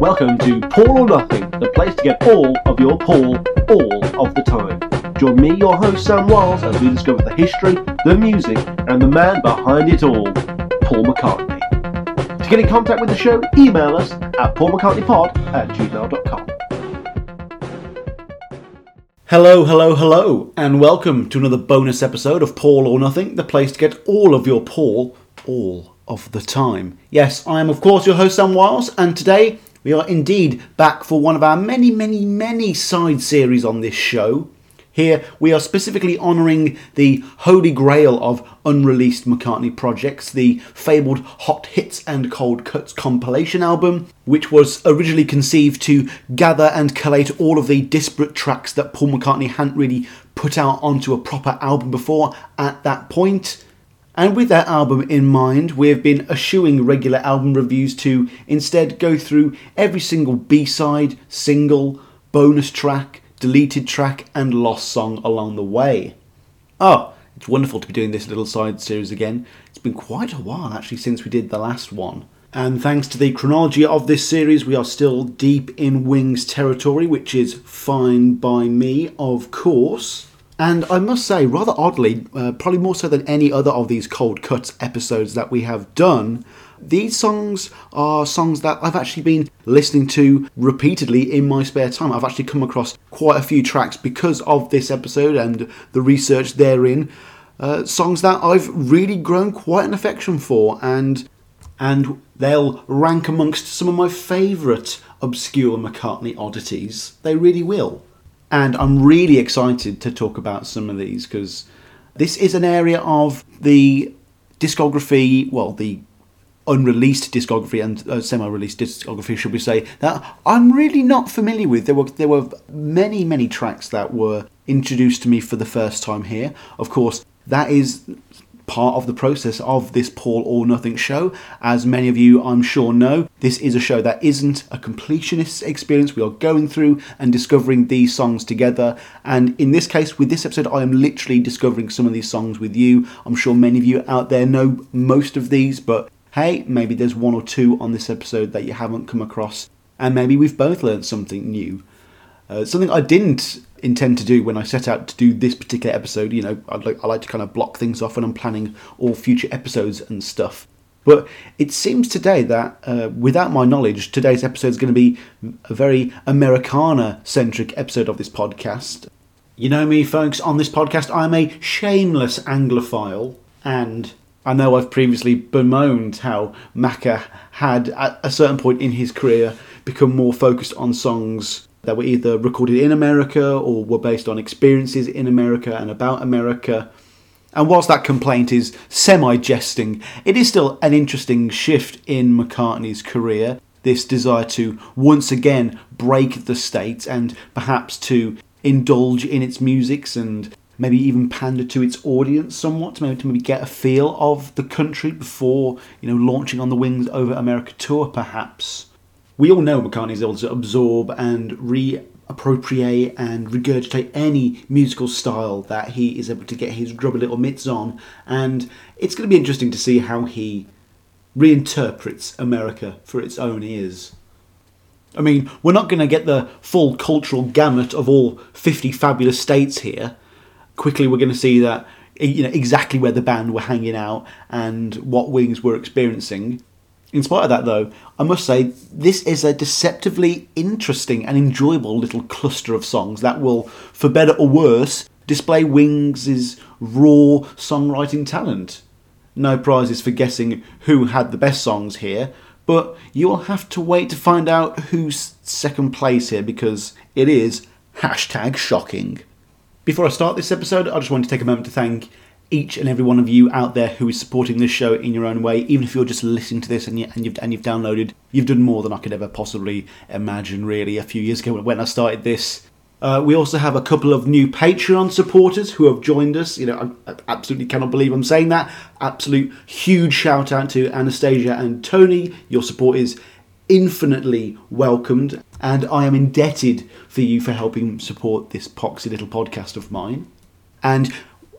Welcome to Paul or Nothing, the place to get all of your Paul all of the time. Join me, your host Sam Wiles, as we discover the history, the music, and the man behind it all, Paul McCartney. To get in contact with the show, email us at paulmccartneypod at gmail.com. Hello, hello, hello, and welcome to another bonus episode of Paul or Nothing, the place to get all of your Paul all of the time. Yes, I am, of course, your host, Sam Wiles, and today we are indeed back for one of our many, many, many side series on this show. Here we are specifically honouring the holy grail of unreleased McCartney projects, the fabled Hot Hits and Cold Cuts compilation album, which was originally conceived to gather and collate all of the disparate tracks that Paul McCartney hadn't really put out onto a proper album before at that point. And with that album in mind, we have been eschewing regular album reviews to instead go through every single B side, single, bonus track, deleted track, and lost song along the way. Oh, it's wonderful to be doing this little side series again. It's been quite a while actually since we did the last one. And thanks to the chronology of this series, we are still deep in Wings territory, which is fine by me, of course. And I must say, rather oddly, uh, probably more so than any other of these Cold Cuts episodes that we have done, these songs are songs that I've actually been listening to repeatedly in my spare time. I've actually come across quite a few tracks because of this episode and the research therein. Uh, songs that I've really grown quite an affection for, and and they'll rank amongst some of my favourite obscure McCartney oddities. They really will. And I'm really excited to talk about some of these because this is an area of the discography, well, the unreleased discography and uh, semi-released discography, should we say, that I'm really not familiar with. There were there were many many tracks that were introduced to me for the first time here. Of course, that is part of the process of this Paul or Nothing show. As many of you, I'm sure, know, this is a show that isn't a completionist experience. We are going through and discovering these songs together. And in this case, with this episode, I am literally discovering some of these songs with you. I'm sure many of you out there know most of these, but hey, maybe there's one or two on this episode that you haven't come across. And maybe we've both learned something new. Uh, something I didn't intend to do when I set out to do this particular episode. You know, I'd like, I like to kind of block things off when I'm planning all future episodes and stuff. But it seems today that, uh, without my knowledge, today's episode is going to be a very Americana centric episode of this podcast. You know me, folks, on this podcast, I'm a shameless Anglophile, and I know I've previously bemoaned how Macca had, at a certain point in his career, become more focused on songs that were either recorded in America or were based on experiences in America and about America. And whilst that complaint is semi jesting, it is still an interesting shift in McCartney's career. This desire to once again break the States and perhaps to indulge in its musics and maybe even pander to its audience somewhat, maybe to maybe get a feel of the country before, you know, launching on the Wings over America tour perhaps we all know McCartney is able to absorb and reappropriate and regurgitate any musical style that he is able to get his grubby little mitts on, and it's going to be interesting to see how he reinterprets America for its own ears. I mean, we're not going to get the full cultural gamut of all 50 fabulous states here. Quickly, we're going to see that you know exactly where the band were hanging out and what Wings were experiencing. In spite of that, though, I must say this is a deceptively interesting and enjoyable little cluster of songs that will, for better or worse, display Wings' raw songwriting talent. No prizes for guessing who had the best songs here, but you will have to wait to find out who's second place here because it is hashtag shocking. Before I start this episode, I just want to take a moment to thank each and every one of you out there who is supporting this show in your own way, even if you're just listening to this and, you, and you've and you've downloaded, you've done more than I could ever possibly imagine. Really, a few years ago when I started this. Uh, we also have a couple of new Patreon supporters who have joined us. You know, I, I absolutely cannot believe I'm saying that. Absolute huge shout out to Anastasia and Tony. Your support is infinitely welcomed, and I am indebted for you for helping support this poxy little podcast of mine. And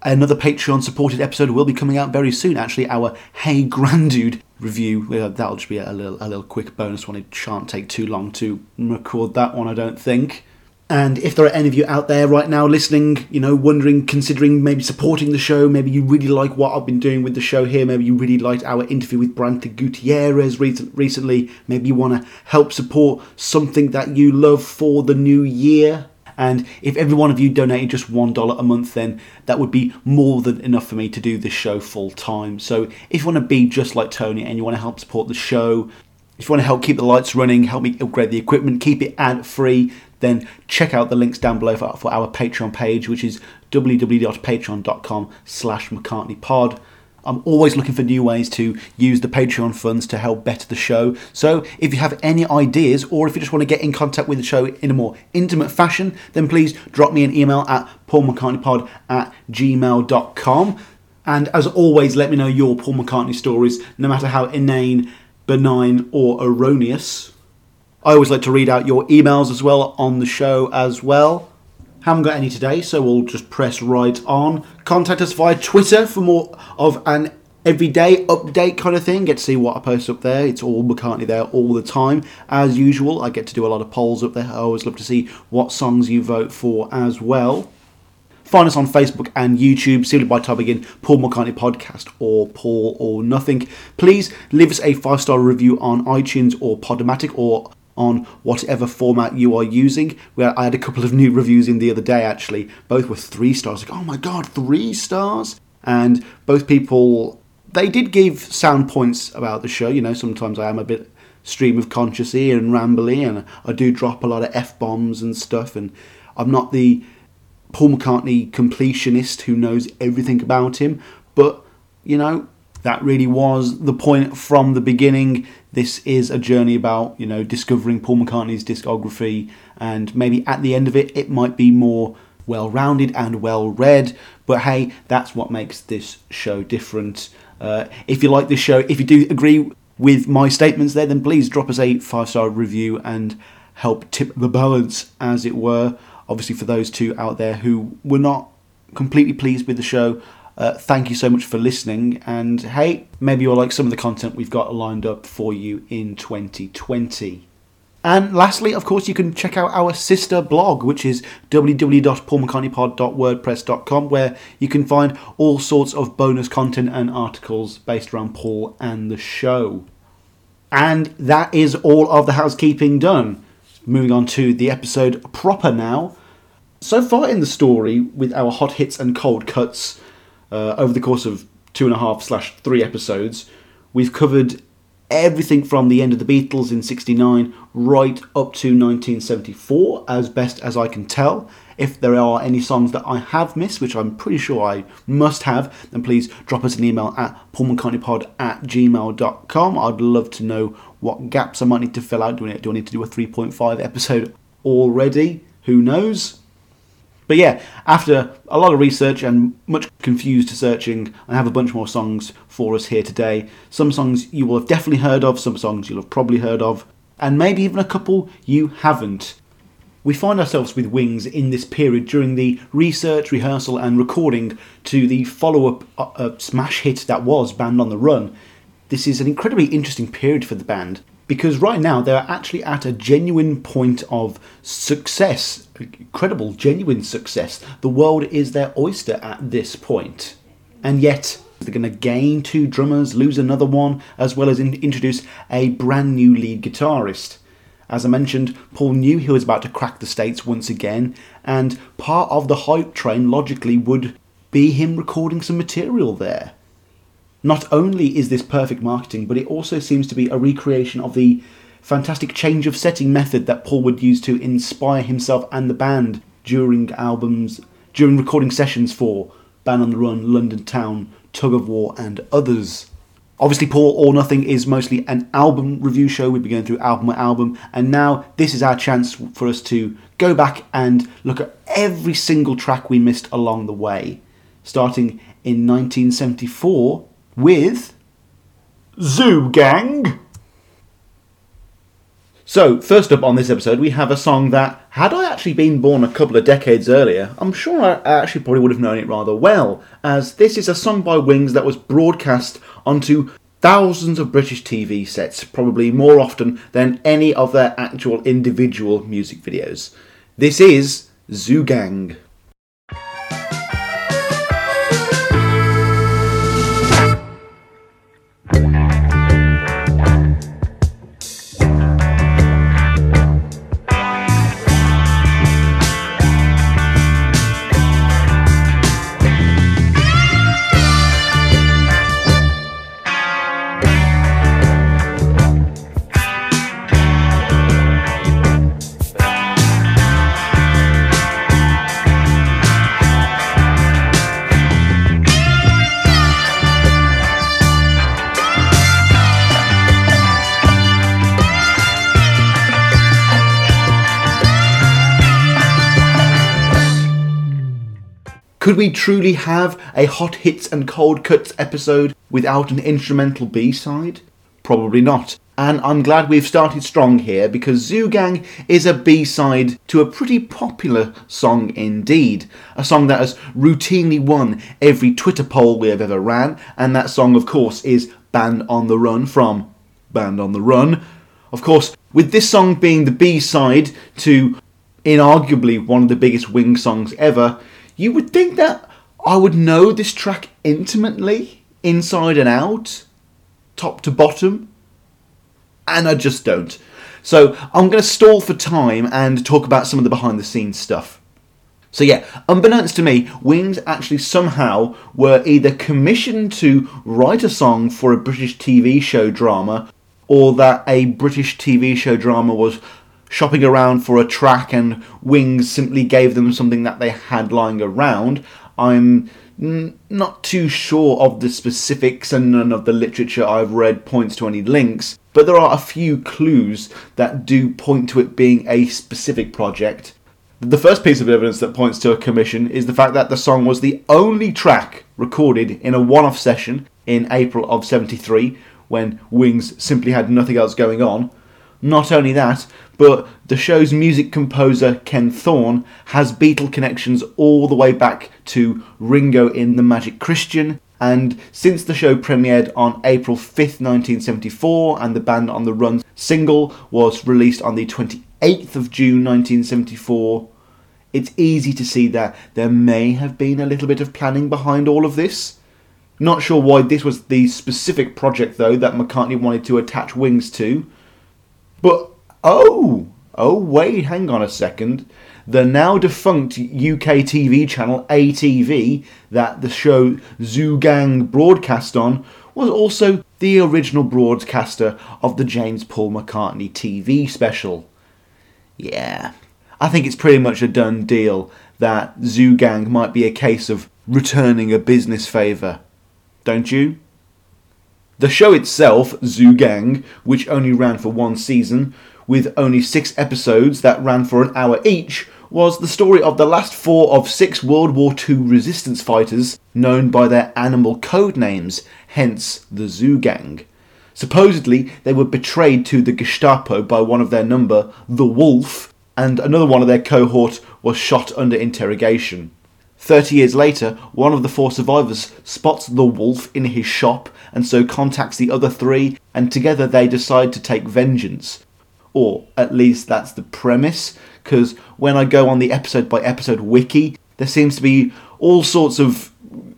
Another Patreon supported episode will be coming out very soon. Actually, our Hey Grandude review. Uh, That'll just be a little, a little quick bonus one. It shan't take too long to record that one, I don't think. And if there are any of you out there right now listening, you know, wondering, considering maybe supporting the show, maybe you really like what I've been doing with the show here, maybe you really liked our interview with Brantley Gutierrez recent, recently, maybe you want to help support something that you love for the new year. And if every one of you donated just $1 a month, then that would be more than enough for me to do this show full time. So if you want to be just like Tony and you want to help support the show, if you want to help keep the lights running, help me upgrade the equipment, keep it ad free, then check out the links down below for, for our Patreon page, which is www.patreon.com slash McCartneyPod. I'm always looking for new ways to use the Patreon funds to help better the show. So if you have any ideas or if you just want to get in contact with the show in a more intimate fashion, then please drop me an email at paulmccartneypod at gmail.com. And as always, let me know your Paul McCartney stories, no matter how inane, benign, or erroneous. I always like to read out your emails as well on the show as well. Haven't got any today, so we'll just press right on. Contact us via Twitter for more of an everyday update kind of thing. Get to see what I post up there. It's all McCartney there all the time. As usual, I get to do a lot of polls up there. I always love to see what songs you vote for as well. Find us on Facebook and YouTube simply by typing in Paul McCartney Podcast or Paul or Nothing. Please leave us a five star review on iTunes or Podomatic or on whatever format you are using. Where I had a couple of new reviews in the other day actually. Both were three stars. Like, oh my god, three stars! And both people they did give sound points about the show. You know, sometimes I am a bit stream of consciousy and rambly, and I do drop a lot of f bombs and stuff. And I'm not the Paul McCartney completionist who knows everything about him, but you know, that really was the point from the beginning. This is a journey about, you know, discovering Paul McCartney's discography, and maybe at the end of it, it might be more well rounded and well read. But hey, that's what makes this show different. Uh, if you like this show, if you do agree with my statements there, then please drop us a five star review and help tip the balance, as it were. Obviously, for those two out there who were not completely pleased with the show, uh, thank you so much for listening. And hey, maybe you'll like some of the content we've got lined up for you in 2020. And lastly, of course, you can check out our sister blog, which is www.paulmccartneypod.wordpress.com, where you can find all sorts of bonus content and articles based around Paul and the show. And that is all of the housekeeping done. Moving on to the episode proper now. So far in the story, with our hot hits and cold cuts uh, over the course of two and a half slash three episodes, we've covered everything from the end of the Beatles in 69 right up to 1974, as best as I can tell. If there are any songs that I have missed, which I'm pretty sure I must have, then please drop us an email at paulmccartneypod at gmail.com. I'd love to know what gaps I might need to fill out. Do I, do I need to do a 3.5 episode already? Who knows? But yeah, after a lot of research and much confused searching, I have a bunch more songs for us here today. Some songs you will have definitely heard of, some songs you'll have probably heard of, and maybe even a couple you haven't. We find ourselves with Wings in this period during the research, rehearsal, and recording to the follow up uh, uh, smash hit that was Band on the Run. This is an incredibly interesting period for the band because right now they're actually at a genuine point of success, incredible, genuine success. The world is their oyster at this point. And yet, they're going to gain two drummers, lose another one, as well as in- introduce a brand new lead guitarist. As I mentioned, Paul knew he was about to crack the States once again, and part of the hype train logically would be him recording some material there. Not only is this perfect marketing, but it also seems to be a recreation of the fantastic change of setting method that Paul would use to inspire himself and the band during albums, during recording sessions for Band on the Run, London Town, Tug of War, and others. Obviously, Paul or Nothing is mostly an album review show. We've been going through album by album, and now this is our chance for us to go back and look at every single track we missed along the way. Starting in 1974 with Zoo Gang. So, first up on this episode, we have a song that, had I actually been born a couple of decades earlier, I'm sure I actually probably would have known it rather well, as this is a song by Wings that was broadcast onto thousands of British TV sets, probably more often than any of their actual individual music videos. This is Zoo Gang. We truly have a hot hits and cold cuts episode without an instrumental B side? Probably not. And I'm glad we've started strong here because Zoo Gang is a B side to a pretty popular song indeed. A song that has routinely won every Twitter poll we have ever ran, and that song, of course, is Band on the Run from Band on the Run. Of course, with this song being the B side to inarguably one of the biggest Wing songs ever, you would think that I would know this track intimately, inside and out, top to bottom, and I just don't. So I'm going to stall for time and talk about some of the behind the scenes stuff. So yeah, unbeknownst to me, Wings actually somehow were either commissioned to write a song for a British TV show drama, or that a British TV show drama was shopping around for a track and Wings simply gave them something that they had lying around. I'm not too sure of the specifics and none of the literature I've read points to any links, but there are a few clues that do point to it being a specific project. The first piece of evidence that points to a commission is the fact that the song was the only track recorded in a one off session in April of 73 when Wings simply had nothing else going on. Not only that, but the show's music composer Ken Thorne has Beatle connections all the way back to Ringo in The Magic Christian. And since the show premiered on April 5th, 1974, and the Band on the Run single was released on the 28th of June 1974, it's easy to see that there may have been a little bit of planning behind all of this. Not sure why this was the specific project, though, that McCartney wanted to attach wings to. But oh, oh wait, hang on a second. The now defunct UK TV channel ATV that the show Zoo Gang broadcast on was also the original broadcaster of the James Paul McCartney TV special. Yeah, I think it's pretty much a done deal that Zoo Gang might be a case of returning a business favour. Don't you? The show itself, Zoo Gang, which only ran for one season, with only six episodes that ran for an hour each, was the story of the last four of six World War II resistance fighters known by their animal code names, hence the Zoo Gang. Supposedly, they were betrayed to the Gestapo by one of their number, the Wolf, and another one of their cohort was shot under interrogation. Thirty years later, one of the four survivors spots the wolf in his shop and so contacts the other three, and together they decide to take vengeance. Or at least that's the premise, because when I go on the episode by episode wiki, there seems to be all sorts of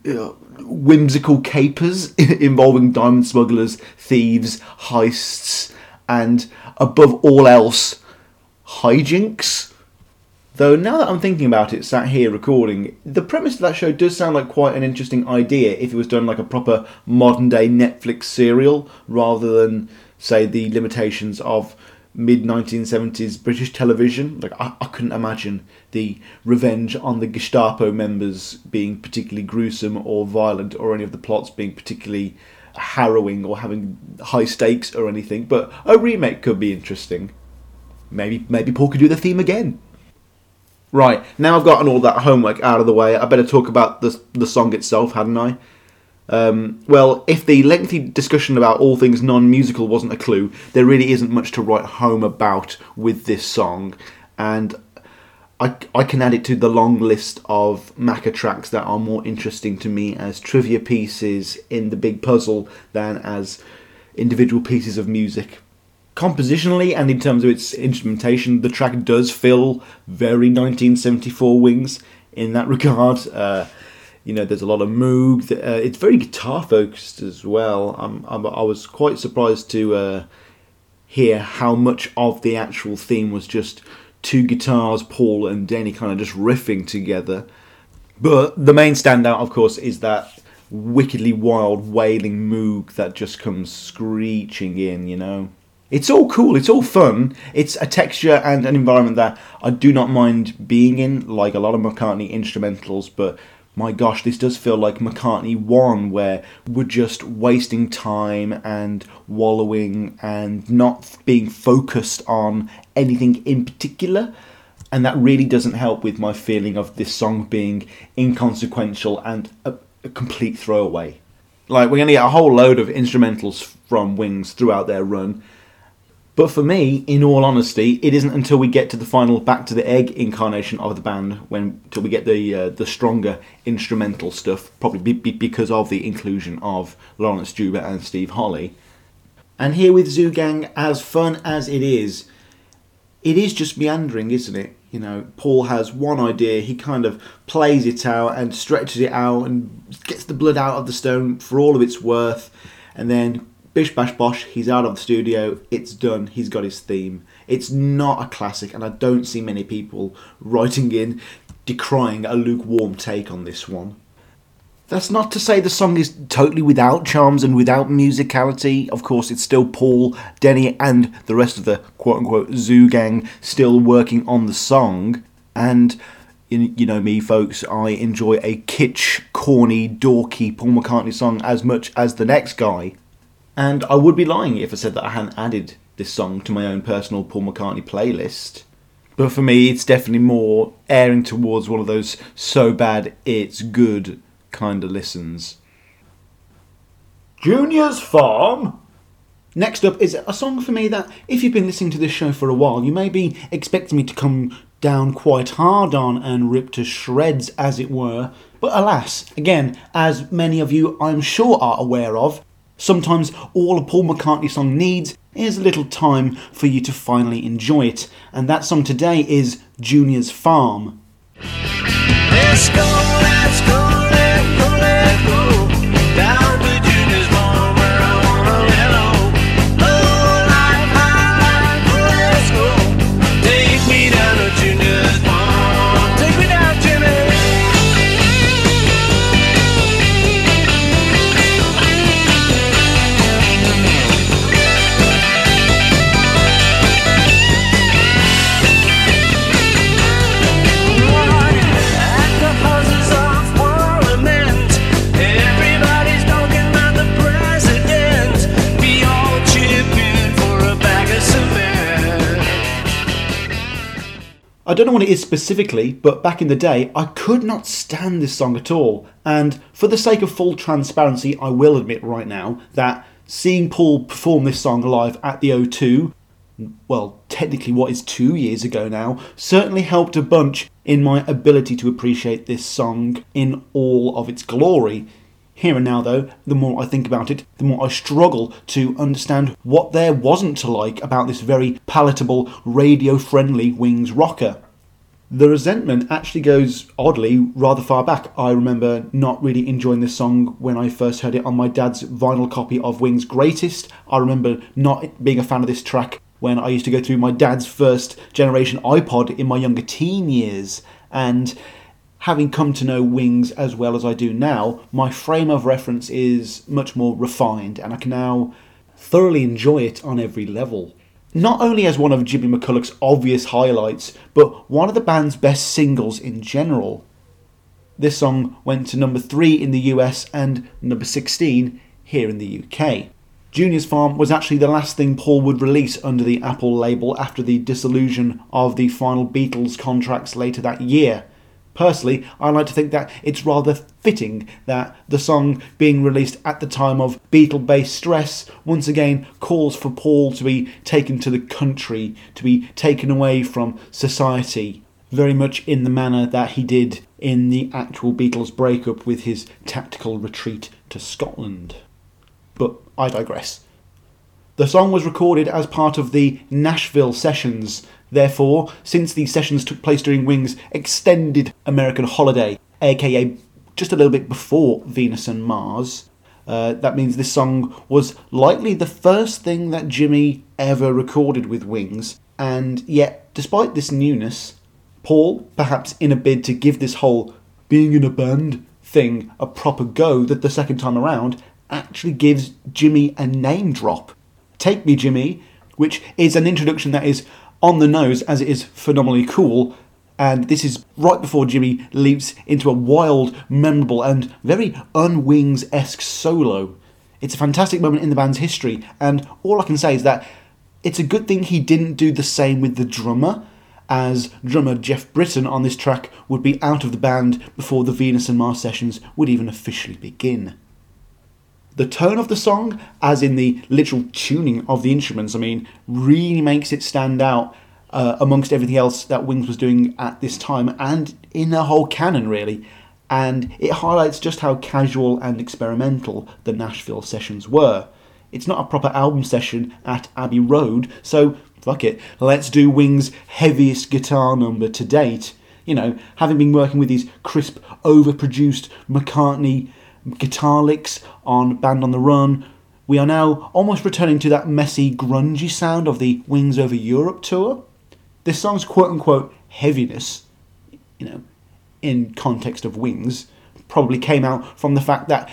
uh, whimsical capers involving diamond smugglers, thieves, heists, and above all else, hijinks. Though now that I'm thinking about it, sat here recording, the premise of that show does sound like quite an interesting idea if it was done like a proper modern day Netflix serial rather than, say, the limitations of mid 1970s British television. Like, I, I couldn't imagine the revenge on the Gestapo members being particularly gruesome or violent or any of the plots being particularly harrowing or having high stakes or anything, but a remake could be interesting. Maybe maybe Paul could do the theme again. Right, now I've gotten all that homework out of the way, I better talk about the, the song itself, hadn't I? Um, well, if the lengthy discussion about all things non musical wasn't a clue, there really isn't much to write home about with this song. And I, I can add it to the long list of Macca tracks that are more interesting to me as trivia pieces in the big puzzle than as individual pieces of music. Compositionally and in terms of its instrumentation, the track does feel very 1974 Wings in that regard. Uh, you know, there's a lot of moog. Uh, it's very guitar focused as well. I'm, I'm, i was quite surprised to uh, hear how much of the actual theme was just two guitars, Paul and Danny, kind of just riffing together. But the main standout, of course, is that wickedly wild wailing moog that just comes screeching in, you know. It's all cool, it's all fun. It's a texture and an environment that I do not mind being in, like a lot of McCartney instrumentals, but my gosh, this does feel like McCartney 1, where we're just wasting time and wallowing and not being focused on anything in particular. And that really doesn't help with my feeling of this song being inconsequential and a, a complete throwaway. Like, we're going to get a whole load of instrumentals from Wings throughout their run, but for me, in all honesty, it isn't until we get to the final Back to the Egg incarnation of the band when till we get the uh, the stronger instrumental stuff, probably be, because of the inclusion of Laurence Juber and Steve Holley. And here with Zoo Gang, as fun as it is, it is just meandering, isn't it? You know, Paul has one idea, he kind of plays it out and stretches it out and gets the blood out of the stone for all of its worth, and then bish bash bosh, he's out of the studio, it's done, he's got his theme. It's not a classic, and I don't see many people writing in decrying a lukewarm take on this one. That's not to say the song is totally without charms and without musicality. Of course, it's still Paul, Denny, and the rest of the quote unquote zoo gang still working on the song. And you know me, folks, I enjoy a kitsch, corny, dorky Paul McCartney song as much as the next guy. And I would be lying if I said that I hadn't added this song to my own personal Paul McCartney playlist. But for me, it's definitely more airing towards one of those so bad it's good kind of listens. Junior's Farm? Next up is a song for me that, if you've been listening to this show for a while, you may be expecting me to come down quite hard on and rip to shreds, as it were. But alas, again, as many of you I'm sure are aware of, Sometimes all a Paul McCartney song needs is a little time for you to finally enjoy it, and that song today is Junior's Farm. Let's go, let's go, let go, I don't know what it is specifically, but back in the day, I could not stand this song at all. And for the sake of full transparency, I will admit right now that seeing Paul perform this song live at the O2, well, technically what is two years ago now, certainly helped a bunch in my ability to appreciate this song in all of its glory. Here and now, though, the more I think about it, the more I struggle to understand what there wasn't to like about this very palatable, radio friendly Wings rocker. The resentment actually goes oddly rather far back. I remember not really enjoying this song when I first heard it on my dad's vinyl copy of Wings Greatest. I remember not being a fan of this track when I used to go through my dad's first generation iPod in my younger teen years. And having come to know Wings as well as I do now, my frame of reference is much more refined and I can now thoroughly enjoy it on every level. Not only as one of Jimmy McCulloch's obvious highlights, but one of the band's best singles in general. This song went to number 3 in the US and number 16 here in the UK. Junior's Farm was actually the last thing Paul would release under the Apple label after the dissolution of the final Beatles contracts later that year. Personally, I like to think that it's rather fitting that the song being released at the time of Beatle based stress once again calls for Paul to be taken to the country, to be taken away from society. very much in the manner that he did in the actual Beatles breakup with his tactical retreat to Scotland. But I digress. The song was recorded as part of the Nashville sessions. Therefore, since these sessions took place during Wings' extended American holiday, aka just a little bit before Venus and Mars, uh, that means this song was likely the first thing that Jimmy ever recorded with Wings, and yet, despite this newness, Paul, perhaps in a bid to give this whole being in a band thing a proper go that the second time around, actually gives Jimmy a name drop. Take Me Jimmy, which is an introduction that is on the nose as it is phenomenally cool, and this is right before Jimmy leaps into a wild, memorable, and very unwings esque solo. It's a fantastic moment in the band's history, and all I can say is that it's a good thing he didn't do the same with the drummer, as drummer Geoff Britton on this track would be out of the band before the Venus and Mars sessions would even officially begin. The tone of the song, as in the literal tuning of the instruments, I mean, really makes it stand out uh, amongst everything else that Wings was doing at this time and in the whole canon, really. And it highlights just how casual and experimental the Nashville sessions were. It's not a proper album session at Abbey Road, so fuck it, let's do Wings' heaviest guitar number to date. You know, having been working with these crisp, overproduced McCartney guitar licks on Band on the Run, we are now almost returning to that messy, grungy sound of the Wings Over Europe tour this song's quote unquote heaviness, you know, in context of Wings, probably came out from the fact that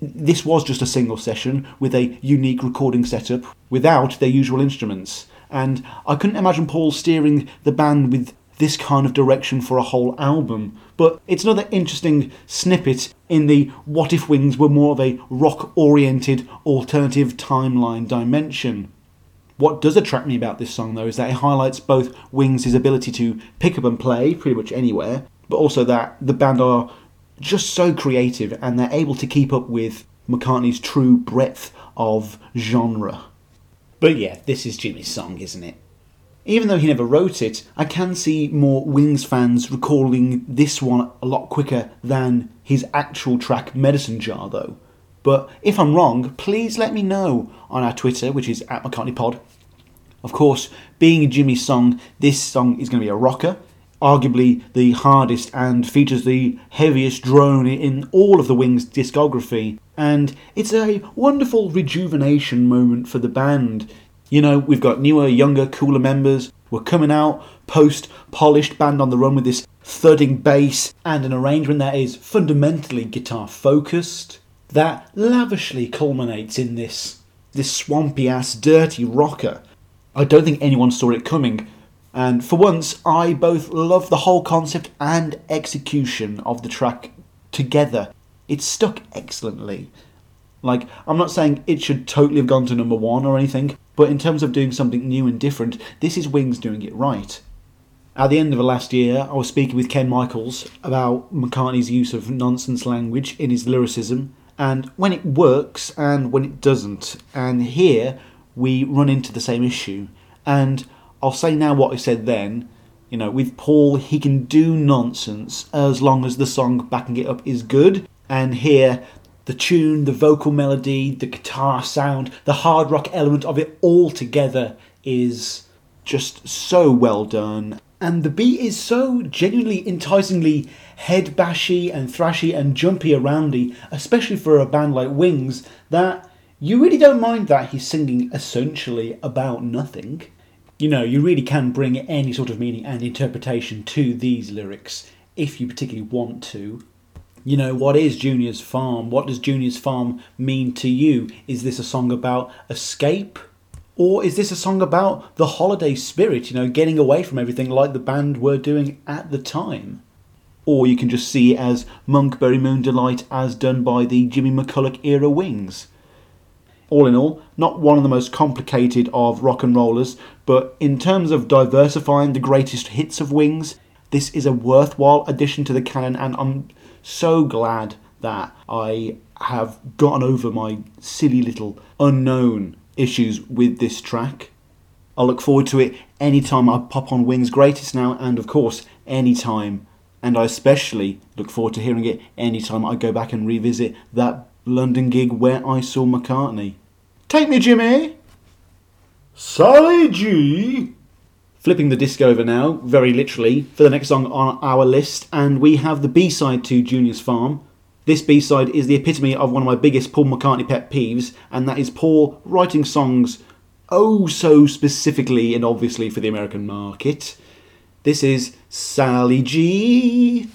this was just a single session with a unique recording setup without their usual instruments. And I couldn't imagine Paul steering the band with this kind of direction for a whole album. But it's another interesting snippet in the what if Wings were more of a rock oriented alternative timeline dimension. What does attract me about this song, though, is that it highlights both Wings' ability to pick up and play pretty much anywhere, but also that the band are just so creative and they're able to keep up with McCartney's true breadth of genre. But yeah, this is Jimmy's song, isn't it? Even though he never wrote it, I can see more Wings fans recalling this one a lot quicker than his actual track Medicine Jar, though. But if I'm wrong, please let me know on our Twitter, which is at McCartneyPod. Of course, being a Jimmy's song, this song is going to be a rocker, arguably the hardest and features the heaviest drone in all of the Wings discography. And it's a wonderful rejuvenation moment for the band. You know, we've got newer, younger, cooler members. We're coming out post polished band on the run with this thudding bass and an arrangement that is fundamentally guitar focused that lavishly culminates in this this swampy ass dirty rocker. I don't think anyone saw it coming, and for once I both love the whole concept and execution of the track together. It stuck excellently. Like, I'm not saying it should totally have gone to number one or anything, but in terms of doing something new and different, this is Wings doing it right. At the end of the last year, I was speaking with Ken Michaels about McCartney's use of nonsense language in his lyricism and when it works and when it doesn't. And here we run into the same issue. And I'll say now what I said then. You know, with Paul, he can do nonsense as long as the song backing it up is good. And here, the tune, the vocal melody, the guitar sound, the hard rock element of it all together is just so well done. And the beat is so genuinely enticingly head bashy and thrashy and jumpy aroundy, especially for a band like Wings, that you really don't mind that he's singing essentially about nothing. You know, you really can bring any sort of meaning and interpretation to these lyrics if you particularly want to. You know, what is Junior's Farm? What does Junior's Farm mean to you? Is this a song about escape? Or is this a song about the holiday spirit, you know, getting away from everything like the band were doing at the time? or you can just see it as Monkberry Moon Delight as done by the Jimmy McCulloch era Wings. All in all, not one of the most complicated of rock and rollers, but in terms of diversifying the greatest hits of Wings, this is a worthwhile addition to the canon, and I'm so glad that I have gotten over my silly little unknown issues with this track. I look forward to it anytime I pop on Wings Greatest now, and of course, anytime. And I especially look forward to hearing it anytime I go back and revisit that London gig where I saw McCartney. Take me, Jimmy! Sally G! Flipping the disc over now, very literally, for the next song on our list, and we have the B side to Junior's Farm. This B side is the epitome of one of my biggest Paul McCartney pet peeves, and that is Paul writing songs oh so specifically and obviously for the American market. This is Sally G.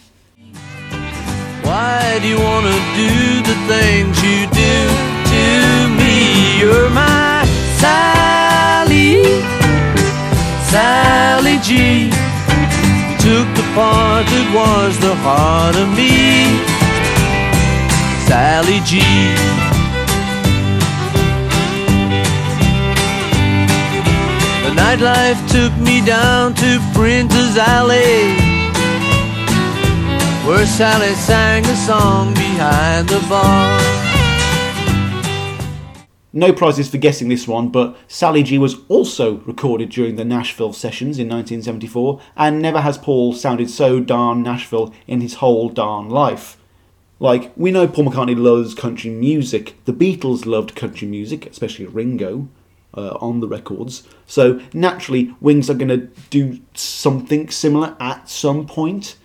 Why do you wanna do the things you do to me? You're my Sally, Sally G. You took the part that was the heart of me, Sally G. The nightlife took me down to Printer's Alley, where Sally sang a song behind the bar. No prizes for guessing this one, but Sally G was also recorded during the Nashville sessions in 1974, and never has Paul sounded so darn Nashville in his whole darn life. Like, we know Paul McCartney loves country music, the Beatles loved country music, especially Ringo uh, on the records. So naturally, Wings are going to do something similar at some point.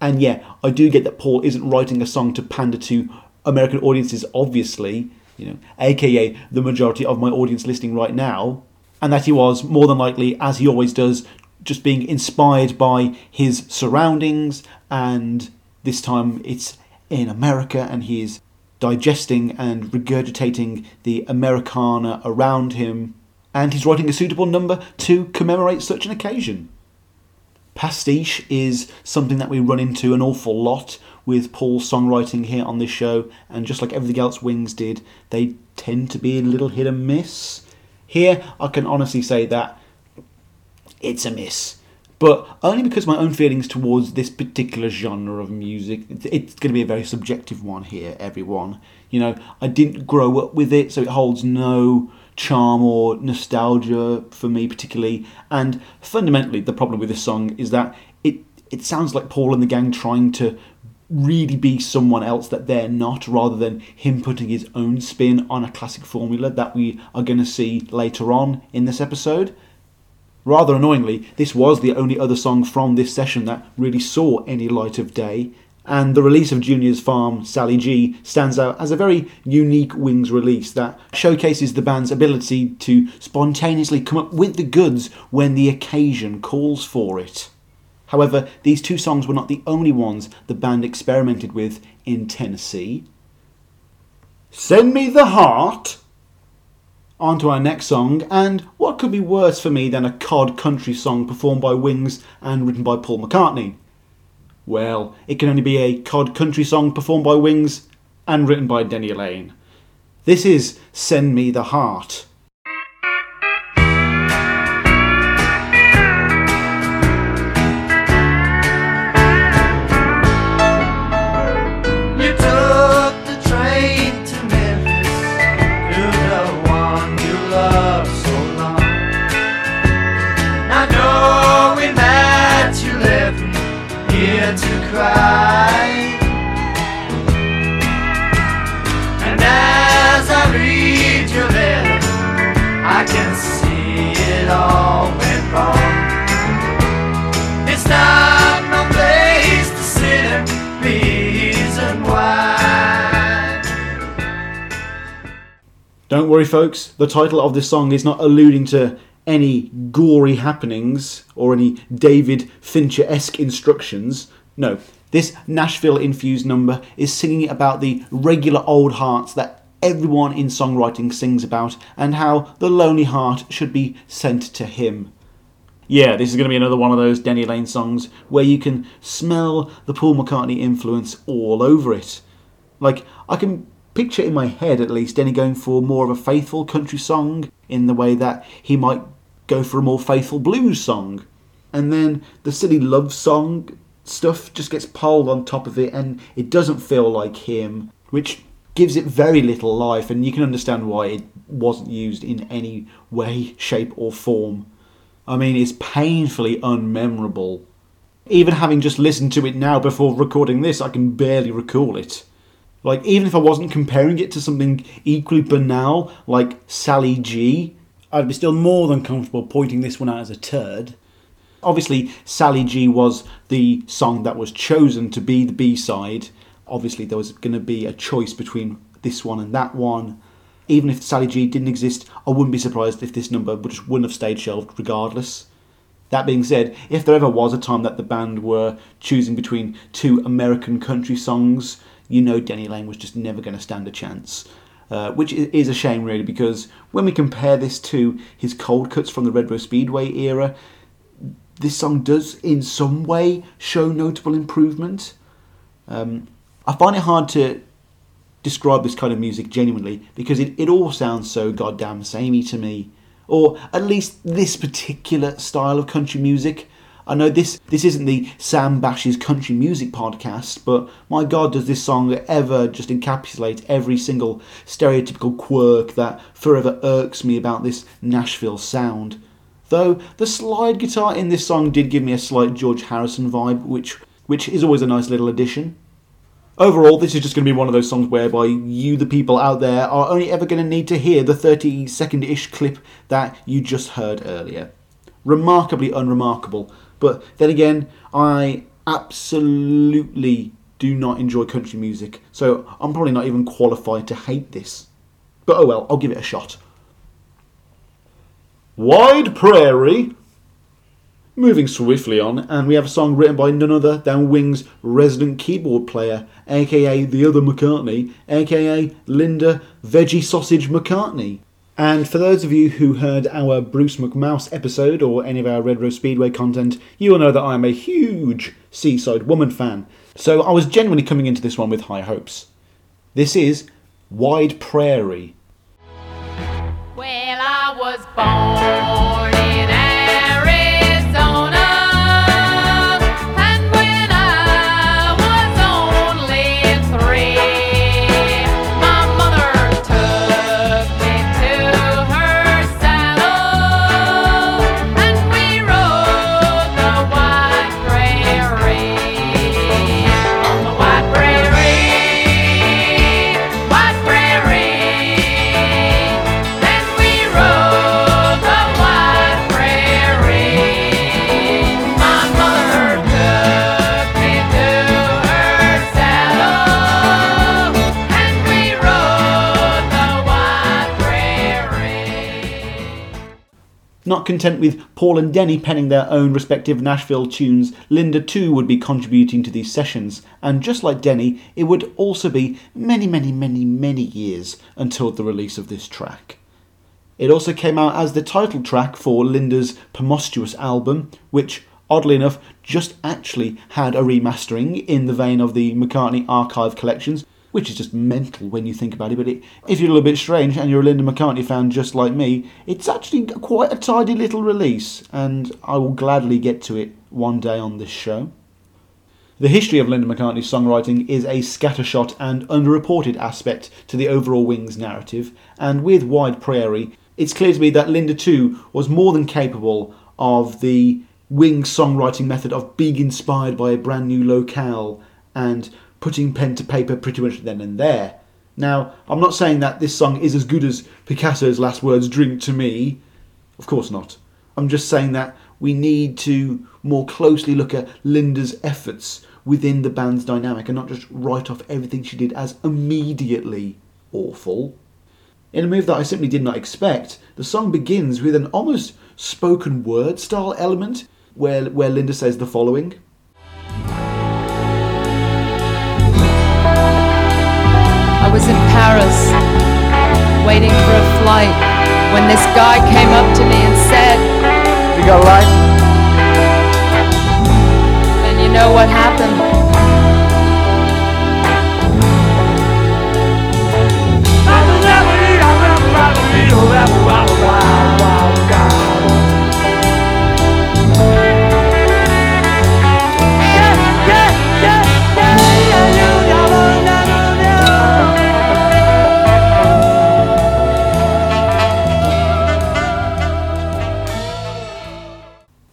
And yeah, I do get that Paul isn't writing a song to pander to American audiences, obviously, you know, aka the majority of my audience listening right now, and that he was more than likely, as he always does, just being inspired by his surroundings, and this time it's in America, and he's digesting and regurgitating the Americana around him, and he's writing a suitable number to commemorate such an occasion. Pastiche is something that we run into an awful lot with Paul's songwriting here on this show, and just like everything else Wings did, they tend to be a little hit and miss. Here, I can honestly say that it's a miss but only because my own feelings towards this particular genre of music it's going to be a very subjective one here everyone you know i didn't grow up with it so it holds no charm or nostalgia for me particularly and fundamentally the problem with this song is that it it sounds like paul and the gang trying to really be someone else that they're not rather than him putting his own spin on a classic formula that we are going to see later on in this episode Rather annoyingly, this was the only other song from this session that really saw any light of day, and the release of Junior's Farm, Sally G, stands out as a very unique Wings release that showcases the band's ability to spontaneously come up with the goods when the occasion calls for it. However, these two songs were not the only ones the band experimented with in Tennessee. Send Me the Heart on to our next song, and what could be worse for me than a cod country song performed by Wings and written by Paul McCartney? Well, it can only be a cod country song performed by Wings and written by Denny Laine. This is Send Me the Heart. Don't worry, folks, the title of this song is not alluding to any gory happenings or any David Fincher esque instructions. No, this Nashville infused number is singing about the regular old hearts that everyone in songwriting sings about and how the lonely heart should be sent to him. Yeah, this is going to be another one of those Denny Laine songs where you can smell the Paul McCartney influence all over it. Like, I can picture in my head at least Denny going for more of a faithful country song in the way that he might go for a more faithful blues song. And then the silly love song stuff just gets piled on top of it and it doesn't feel like him, which gives it very little life, and you can understand why it wasn't used in any way, shape, or form. I mean, it's painfully unmemorable. Even having just listened to it now before recording this, I can barely recall it. Like, even if I wasn't comparing it to something equally banal, like Sally G, I'd be still more than comfortable pointing this one out as a turd. Obviously, Sally G was the song that was chosen to be the B side. Obviously, there was going to be a choice between this one and that one. Even if Sally G didn't exist, I wouldn't be surprised if this number just wouldn't have stayed shelved regardless. That being said, if there ever was a time that the band were choosing between two American country songs, you know Denny Laine was just never going to stand a chance. Uh, which is a shame, really, because when we compare this to his cold cuts from the Red Rose Speedway era, this song does, in some way, show notable improvement. Um, I find it hard to describe this kind of music genuinely because it, it all sounds so goddamn samey to me. Or at least this particular style of country music. I know this this isn't the Sam Bash's country music podcast, but my god, does this song ever just encapsulate every single stereotypical quirk that forever irks me about this Nashville sound. Though the slide guitar in this song did give me a slight George Harrison vibe, which which is always a nice little addition. Overall, this is just going to be one of those songs whereby you, the people out there, are only ever going to need to hear the 30 second ish clip that you just heard earlier. Remarkably unremarkable, but then again, I absolutely do not enjoy country music, so I'm probably not even qualified to hate this. But oh well, I'll give it a shot. Wide Prairie. Moving swiftly on, and we have a song written by none other than Wing's resident keyboard player, aka the other McCartney, aka Linda Veggie Sausage McCartney. And for those of you who heard our Bruce McMouse episode or any of our Red Rose Speedway content, you will know that I am a huge Seaside Woman fan. So I was genuinely coming into this one with high hopes. This is Wide Prairie. Was born Not content with Paul and Denny penning their own respective Nashville tunes, Linda too would be contributing to these sessions, and just like Denny, it would also be many, many, many, many years until the release of this track. It also came out as the title track for Linda's Promiscuous album, which, oddly enough, just actually had a remastering in the vein of the McCartney Archive collections, which is just mental when you think about it. But it, if you're a little bit strange and you're a Linda McCartney fan just like me, it's actually quite a tidy little release, and I will gladly get to it one day on this show. The history of Linda McCartney's songwriting is a scattershot and underreported aspect to the overall Wings narrative, and with Wide Prairie, it's clear to me that Linda too was more than capable of the Wings songwriting method of being inspired by a brand new locale and putting pen to paper pretty much then and there. Now, I'm not saying that this song is as good as Picasso's last words, drink to me. Of course not. I'm just saying that we need to more closely look at Linda's efforts within the band's dynamic and not just write off everything she did as immediately awful. In a move that I simply did not expect, the song begins with an almost spoken word style element where, where Linda says the following. Was in Paris waiting for a flight when this guy came up to me and said, You got a light? and you know what happened?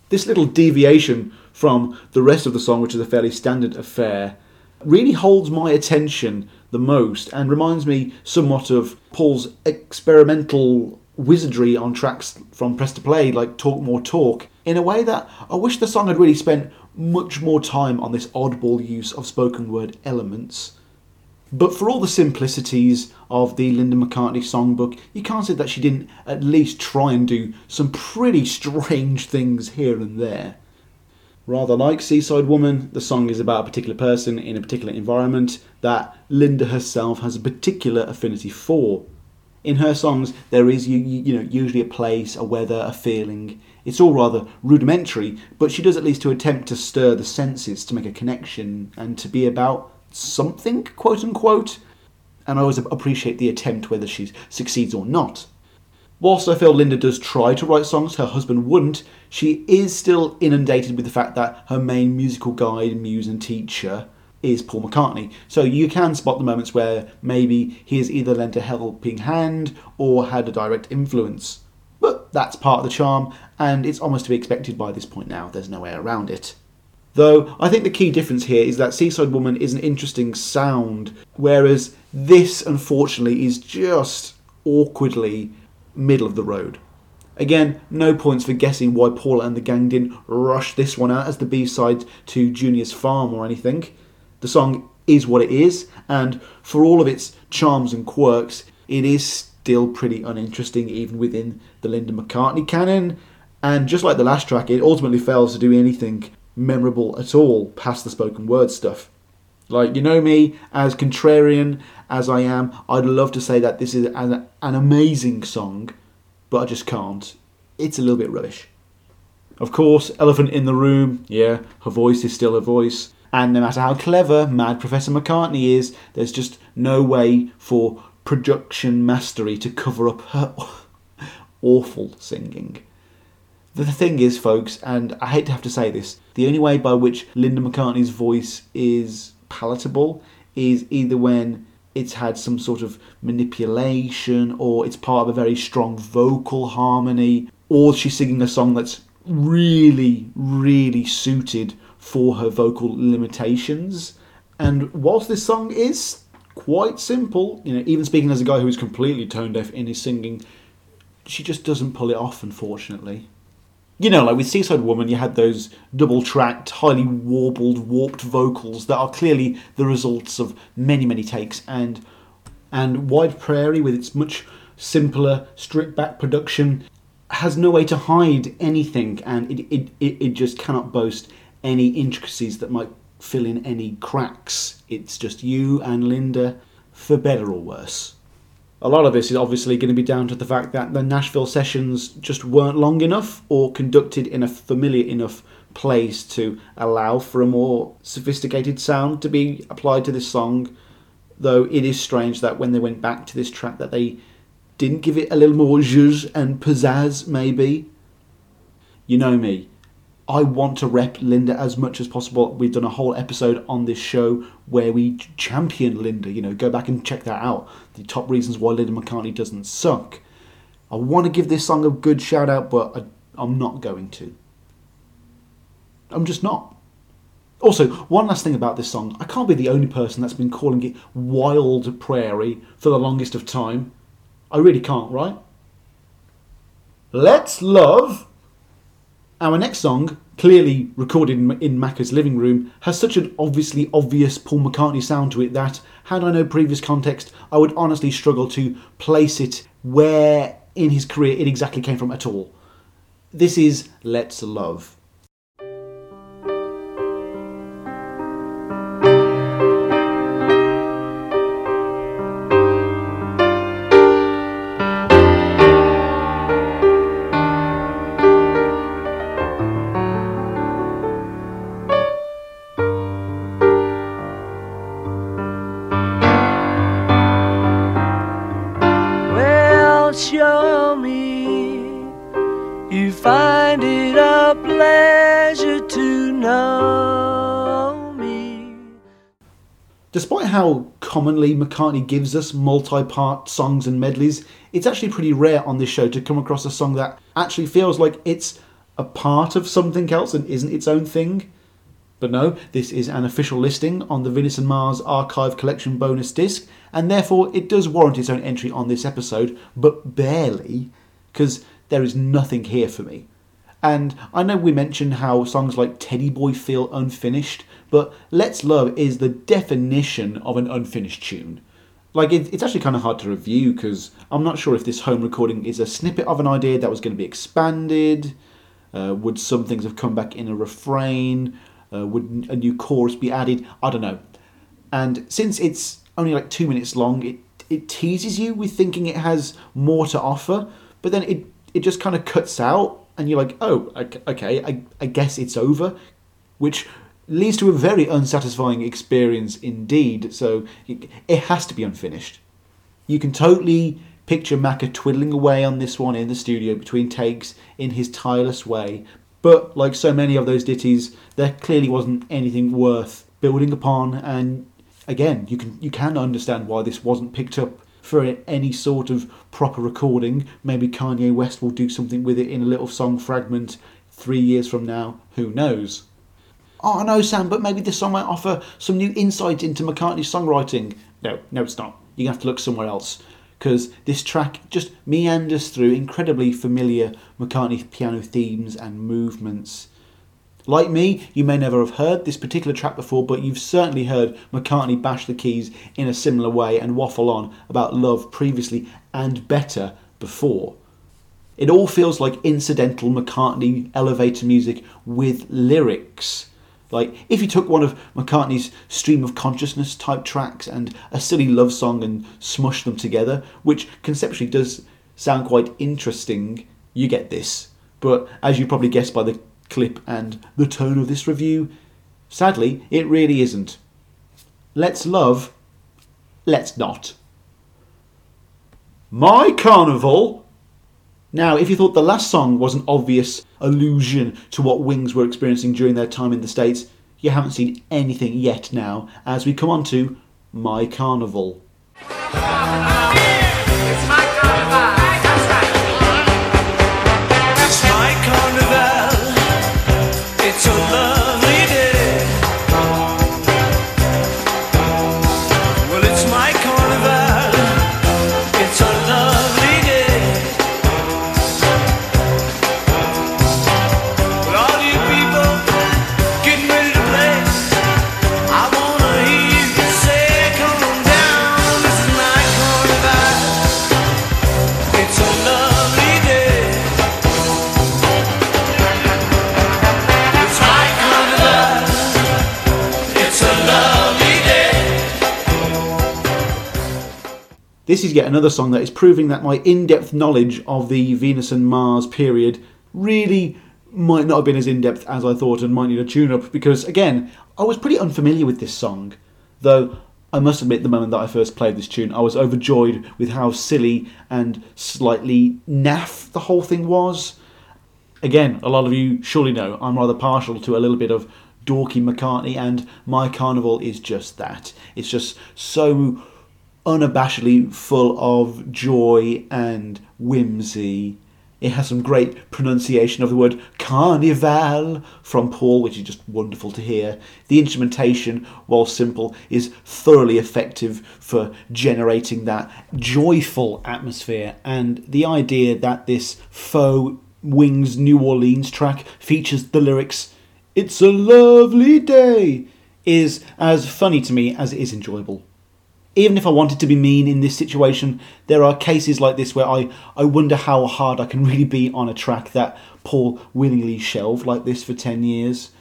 This little deviation from the rest of the song, which is a fairly standard affair, really holds my attention the most and reminds me somewhat of Paul's experimental wizardry on tracks from Press to Play, like Talk More Talk, in a way that I wish the song had really spent much more time on this oddball use of spoken word elements. But for all the simplicities of the Linda McCartney songbook, you can't say that she didn't at least try and do some pretty strange things here and there. Rather like Seaside Woman, the song is about a particular person in a particular environment that Linda herself has a particular affinity for. In her songs, there is you, you know usually a place, a weather, a feeling. It's all rather rudimentary, but she does at least to attempt to stir the senses to make a connection and to be about something, quote unquote. And I always appreciate the attempt, whether she succeeds or not. Whilst I feel Linda does try to write songs her husband wouldn't, she is still inundated with the fact that her main musical guide, muse, and teacher is Paul McCartney. So you can spot the moments where maybe he has either lent a helping hand or had a direct influence. But that's part of the charm, and it's almost to be expected by this point now, there's no way around it. Though I think the key difference here is that Seaside Woman is an interesting sound, whereas this unfortunately is just awkwardly middle of the road. Again, no points for guessing why Paula and the gang didn't rush this one out as the B side to Junior's Farm or anything. The song is what it is, and for all of its charms and quirks, it is still pretty uninteresting even within the Linda McCartney canon. And just like the last track, it ultimately fails to do anything memorable at all past the spoken word stuff. Like, you know me, as contrarian as I am, I'd love to say that this is an, an amazing song, but I just can't. It's a little bit rubbish. Of course, Elephant in the Room, yeah, her voice is still a voice. And no matter how clever Mad Professor McCartney is, there's just no way for production mastery to cover up her awful singing. The thing is, folks, and I hate to have to say this, the only way by which Linda McCartney's voice is palatable is either when it's had some sort of manipulation or it's part of a very strong vocal harmony or she's singing a song that's really, really suited for her vocal limitations. And whilst this song is quite simple, you know, even speaking as a guy who is completely tone deaf in his singing, she just doesn't pull it off, unfortunately. You know, like with Seaside Woman, you had those double tracked, highly warbled, warped vocals that are clearly the results of many, many takes, and and Wide Prairie, with its much simpler, stripped back production, has no way to hide anything, and it, it, it, it just cannot boast any intricacies that might fill in any cracks. It's just you and Linda, for better or worse. A lot of this is obviously going to be down to the fact that the Nashville sessions just weren't long enough or conducted in a familiar enough place to allow for a more sophisticated sound to be applied to this song. Though it is strange that when they went back to this track that they didn't give it a little more zhuzh and pizzazz maybe. You know me. I want to rep Linda as much as possible. We've done a whole episode on this show where we champion Linda. You know, go back and check that out. The top reasons why Linda McCartney doesn't suck. I want to give this song a good shout out, but I, I'm not going to. I'm just not. Also, one last thing about this song I can't be the only person that's been calling it Wild Prairie for the longest of time. I really can't, right? Let's Love our next song, clearly recorded in, Macca's living room, has such an obviously obvious Paul McCartney sound to it that, had I no previous context, I would honestly struggle to place it where in his career it exactly came from at all. This is Let's Love. How commonly McCartney gives us multi part songs and medleys, it's actually pretty rare on this show to come across a song that actually feels like it's a part of something else and isn't its own thing. But no, this is an official listing on the Venus and Mars Archive Collection bonus disc, and therefore it does warrant its own entry on this episode, but barely, because there is nothing here for me. And I know we mentioned how songs like Teddy Boy feel unfinished, but Let's Love is the definition of an unfinished tune. Like, it, it's actually kind of hard to review because I'm not sure if this home recording is a snippet of an idea that was going to be expanded. Uh, would some things have come back in a refrain? Uh, would a new chorus be added? I don't know. And since it's only like two minutes long, it, it teases you with thinking it has more to offer, but then it, it just kind of cuts out and you're like, oh, ok- okay, I, I guess it's over, which leads to a very unsatisfying experience indeed. So it, has to be unfinished. You can totally picture Macca twiddling away on this one in the studio between takes in his tireless way. But like so many of those ditties, there clearly wasn't anything worth building upon. And again, you can you can understand why this wasn't picked up for any sort of proper recording. Maybe Kanye West will do something with it in a little song fragment three years from now. Who knows? Oh I know, Sam, but maybe this song might offer some new insight into McCartney's songwriting. No, no, it's not. You're gonna have to look somewhere else because this track just meanders through incredibly familiar McCartney piano themes and movements. Like me, you may never have heard this particular track before, but you've certainly heard McCartney bash the keys in a similar way and waffle on about love previously and better before. It all feels like incidental McCartney elevator music with lyrics. Like if you took one of McCartney's stream of consciousness type tracks and a silly love song and smushed them together, which conceptually does sound quite interesting, you get this. But as you probably guessed by the clip and the tone of this review, sadly, it really isn't. Let's love, let's not. My Carnival. Now, if you thought the last song was an obvious allusion to what Wings were experiencing during their time in the States, you haven't seen anything yet now, as we come on to My Carnival. This is yet another song that is proving that my in depth knowledge of the Venus and Mars period really might not have been as in depth as I thought and might need a tune up because, again, I was pretty unfamiliar with this song. Though I must admit, the moment that I first played this tune, I was overjoyed with how silly and slightly naff the whole thing was. Again, a lot of you surely know I'm rather partial to a little bit of dorky McCartney, and My Carnival is just that. It's just so unabashedly full of joy and whimsy. It has some great pronunciation of the word carnival from Paul, which is just wonderful to hear. The instrumentation, while simple, is thoroughly effective for generating that joyful atmosphere. And the idea that this faux Wings New Orleans track features the lyrics, It's a lovely day, is as funny to me as it is enjoyable even if I wanted to be mean in this situation, there are cases like this where I, I wonder how hard I can really be on a track that Paul willingly shelved like this for 10 years.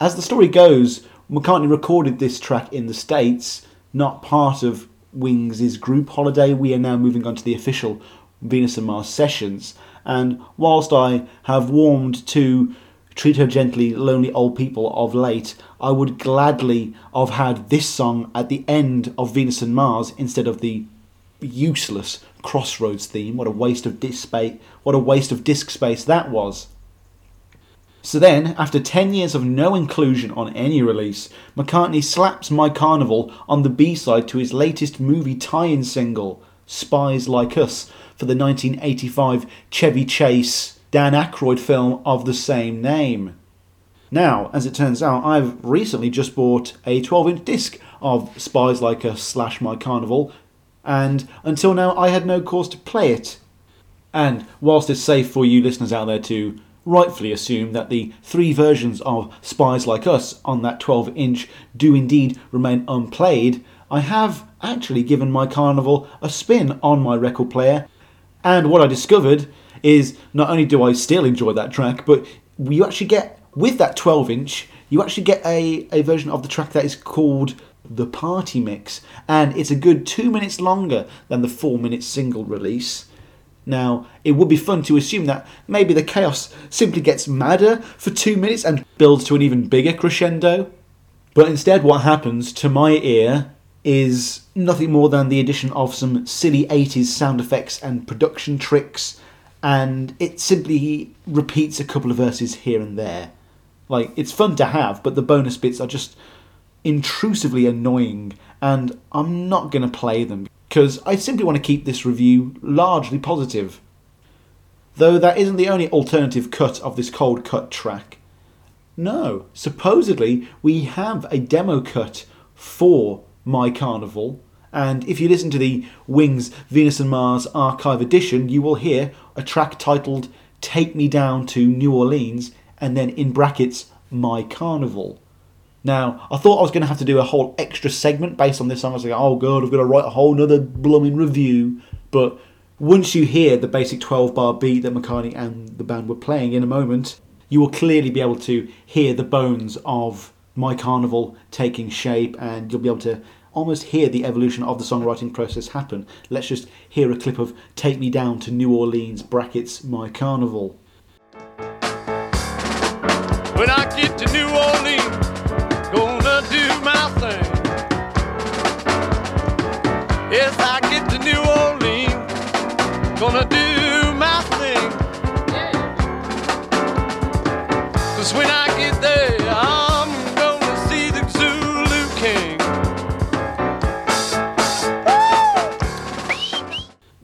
As the story goes, McCartney recorded this track in the States, not part of Wings' group holiday. We are now moving on to the official Venus and Mars sessions. And whilst I have warmed to Treat Her Gently, Lonely Old People of late, I would gladly have had this song at the end of Venus and Mars instead of the useless Crossroads theme. What a waste of disc space! What a waste of disc space that was. So then, after 10 years of no inclusion on any release, McCartney slaps My Carnival on the B side to his latest movie tie in single, Spies Like Us, for the 1985 Chevy Chase Dan Aykroyd film of the same name. Now, as it turns out, I've recently just bought a 12 inch disc of Spies Like Us slash My Carnival, and until now I had no cause to play it. And whilst it's safe for you listeners out there to rightfully assume that the three versions of Spies Like Us on that 12 inch do indeed remain unplayed, I have actually given my Carnival a spin on my record player, and what I discovered is not only do I still enjoy that track, but you actually get, with that 12 inch, you actually get a, a version of the track that is called the Party Mix, and it's a good two minutes longer than the four minute single release. Now, it would be fun to assume that maybe the chaos simply gets madder for two minutes and builds to an even bigger crescendo. But instead, what happens to my ear is nothing more than the addition of some silly 80s sound effects and production tricks, and it simply repeats a couple of verses here and there. Like, it's fun to have, but the bonus bits are just intrusively annoying, and I'm not going to play them because I simply want to keep this review largely positive. Though that isn't the only alternative cut of this cold cut track. No, supposedly we have a demo cut for My Carnival, and if you listen to the Wings Venus and Mars Archive edition, you will hear a track titled Take Me Down to New Orleans, and then in brackets, My Carnival. Now, I thought I was going to have to do a whole extra segment based on this song. I was like, oh god, I've got to write a whole nother blooming review. But once you hear the basic 12 bar beat that McCartney and the band were playing in a moment, you will clearly be able to hear the bones of My Carnival taking shape and you'll be able to almost hear the evolution of the songwriting process happen. Let's just hear a clip of Take Me Down to New Orleans brackets My Carnival. When I get to New Orleans, gonna do my thing. Yes, I get to New Orleans, gonna do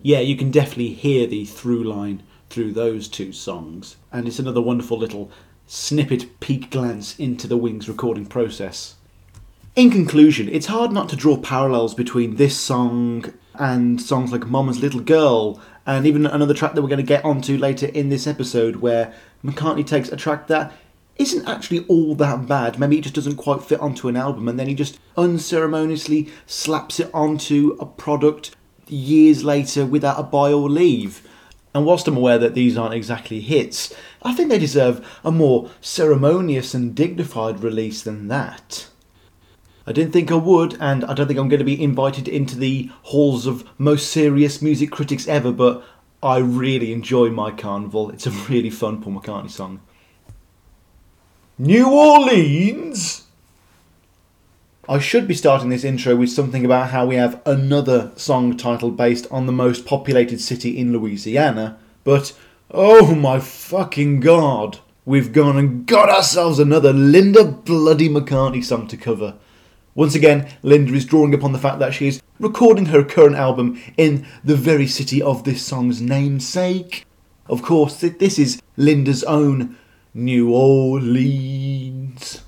yeah, you can definitely hear the through line through those two songs. And it's another wonderful little snippet peek glance into the Wings recording process. In conclusion, it's hard not to draw parallels between this song and songs like Mama's Little Girl, and even another track that we're going to get onto later in this episode, where McCartney takes a track that isn't actually all that bad. Maybe it just doesn't quite fit onto an album, and then he just unceremoniously slaps it onto a product years later without a buy or leave. And whilst I'm aware that these aren't exactly hits, I think they deserve a more ceremonious and dignified release than that. I didn't think I would, and I don't think I'm going to be invited into the halls of most serious music critics ever, but I really enjoy My Carnival. It's a really fun Paul McCartney song. New Orleans! I should be starting this intro with something about how we have another song title based on the most populated city in Louisiana, but oh my fucking god, we've gone and got ourselves another Linda Bloody McCartney song to cover. Once again, Linda is drawing upon the fact that she is recording her current album in the very city of this song's namesake. Of course, this is Linda's own New Orleans.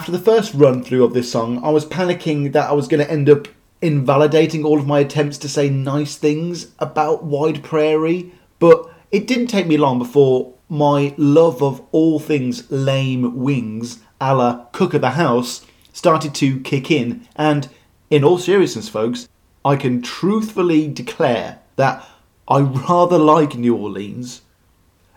After the first run through of this song, I was panicking that I was going to end up invalidating all of my attempts to say nice things about Wide Prairie, but it didn't take me long before my love of all things lame wings, a la Cook of the House, started to kick in, and in all seriousness, folks, I can truthfully declare that I rather like New Orleans.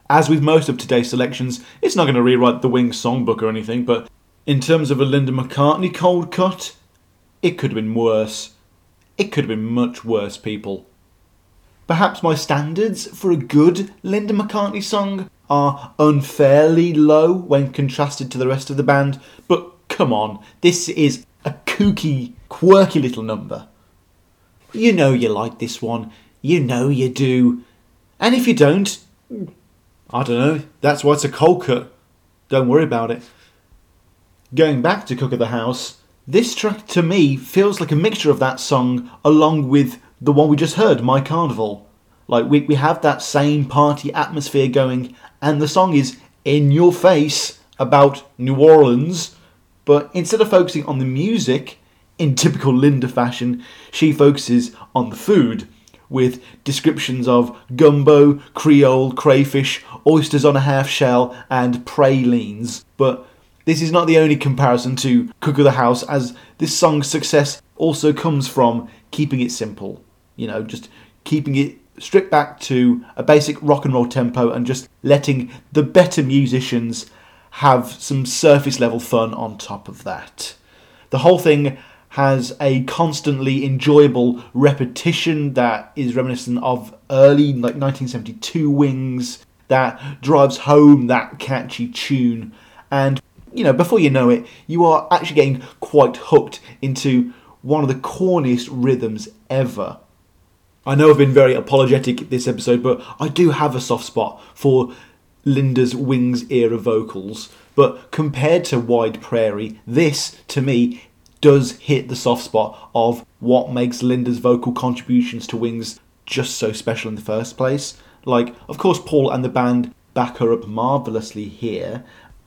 As with most of today's selections, it's not going to rewrite the Wings songbook or anything, but in terms of a Linda McCartney cold cut, it could have been worse. It could have been much worse, people. Perhaps my standards for a good Linda McCartney song are unfairly low when contrasted to the rest of the band, but come on, this is a kooky, quirky little number. You know you like this one, you know you do. And if you don't, I don't know, that's why it's a cold cut. Don't worry about it. Going back to Cook of the House, this track to me feels like a mixture of that song along with the one we just heard, My Carnival. Like we, we have that same party atmosphere going, and the song is in your face about New Orleans, but instead of focusing on the music, in typical Linda fashion, she focuses on the food with descriptions of gumbo, creole, crayfish, oysters on a half shell, and pralines. But this is not the only comparison to Cook of the House, as this song's success also comes from keeping it simple. You know, just keeping it stripped back to a basic rock and roll tempo and just letting the better musicians have some surface level fun on top of that. The whole thing has a constantly enjoyable repetition that is reminiscent of early like 1972 Wings that drives home that catchy tune and you know before you know it you are actually getting quite hooked into one of the corniest rhythms ever I know I've been very apologetic this episode, but I do have a soft spot for Linda's Wings era vocals. But compared to Wide Prairie, this, to me, does hit the soft spot of what makes Linda's vocal contributions to Wings just so special in the first place. Like, of course, Paul and the band back her up marvellously here,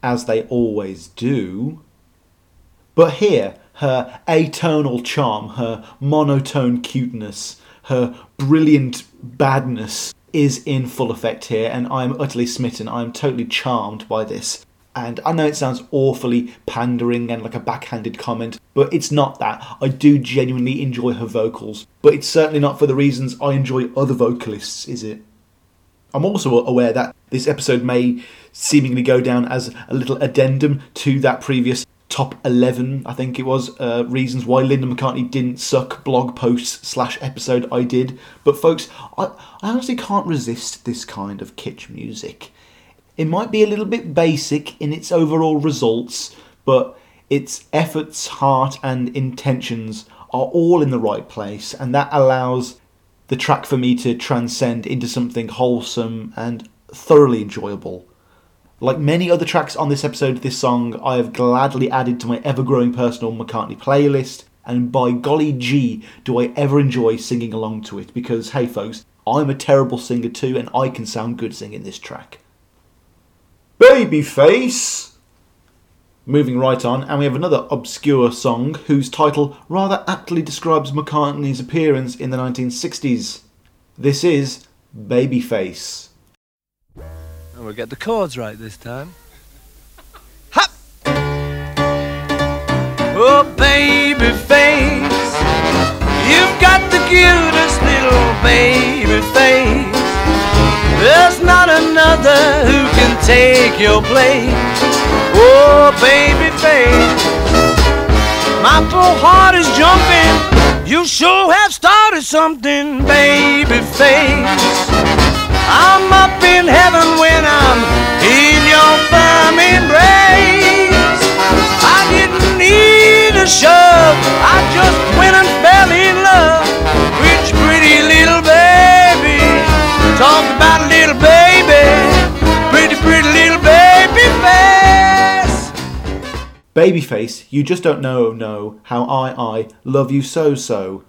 as they always do. But here, her atonal charm, her monotone cuteness, her brilliant badness is in full effect here, and I'm utterly smitten. I'm totally charmed by this. And I know it sounds awfully pandering and like a backhanded comment, but it's not that. I do genuinely enjoy her vocals, but it's certainly not for the reasons I enjoy other vocalists, is it? I'm also aware that this episode may seemingly go down as a little addendum to that previous top 11, I think it was, uh, reasons why Linda McCartney didn't suck blog posts slash episode I did. But folks, I, I honestly can't resist this kind of kitsch music. It might be a little bit basic in its overall results, but its efforts, heart, and intentions are all in the right place, and that allows the track for me to transcend into something wholesome and thoroughly enjoyable. Like many other tracks on this episode, this song I have gladly added to my ever growing personal McCartney playlist, and by golly gee, do I ever enjoy singing along to it because, hey folks, I'm a terrible singer too, and I can sound good singing this track. Babyface! Moving right on, and we have another obscure song whose title rather aptly describes McCartney's appearance in the 1960s. This is Babyface. We'll get the chords right this time. Hop! Oh, baby face, you've got the cutest little baby face. There's not another who can take your place. Oh, baby face, my poor heart is jumping. You sure have started something, baby face. I'm up in heaven when I'm in your firm embrace. I didn't need a shove, I just went and fell in love your pretty little baby. Talk about a little baby, pretty, pretty little baby face. Babyface, you just don't know, know how I, I love you so, so.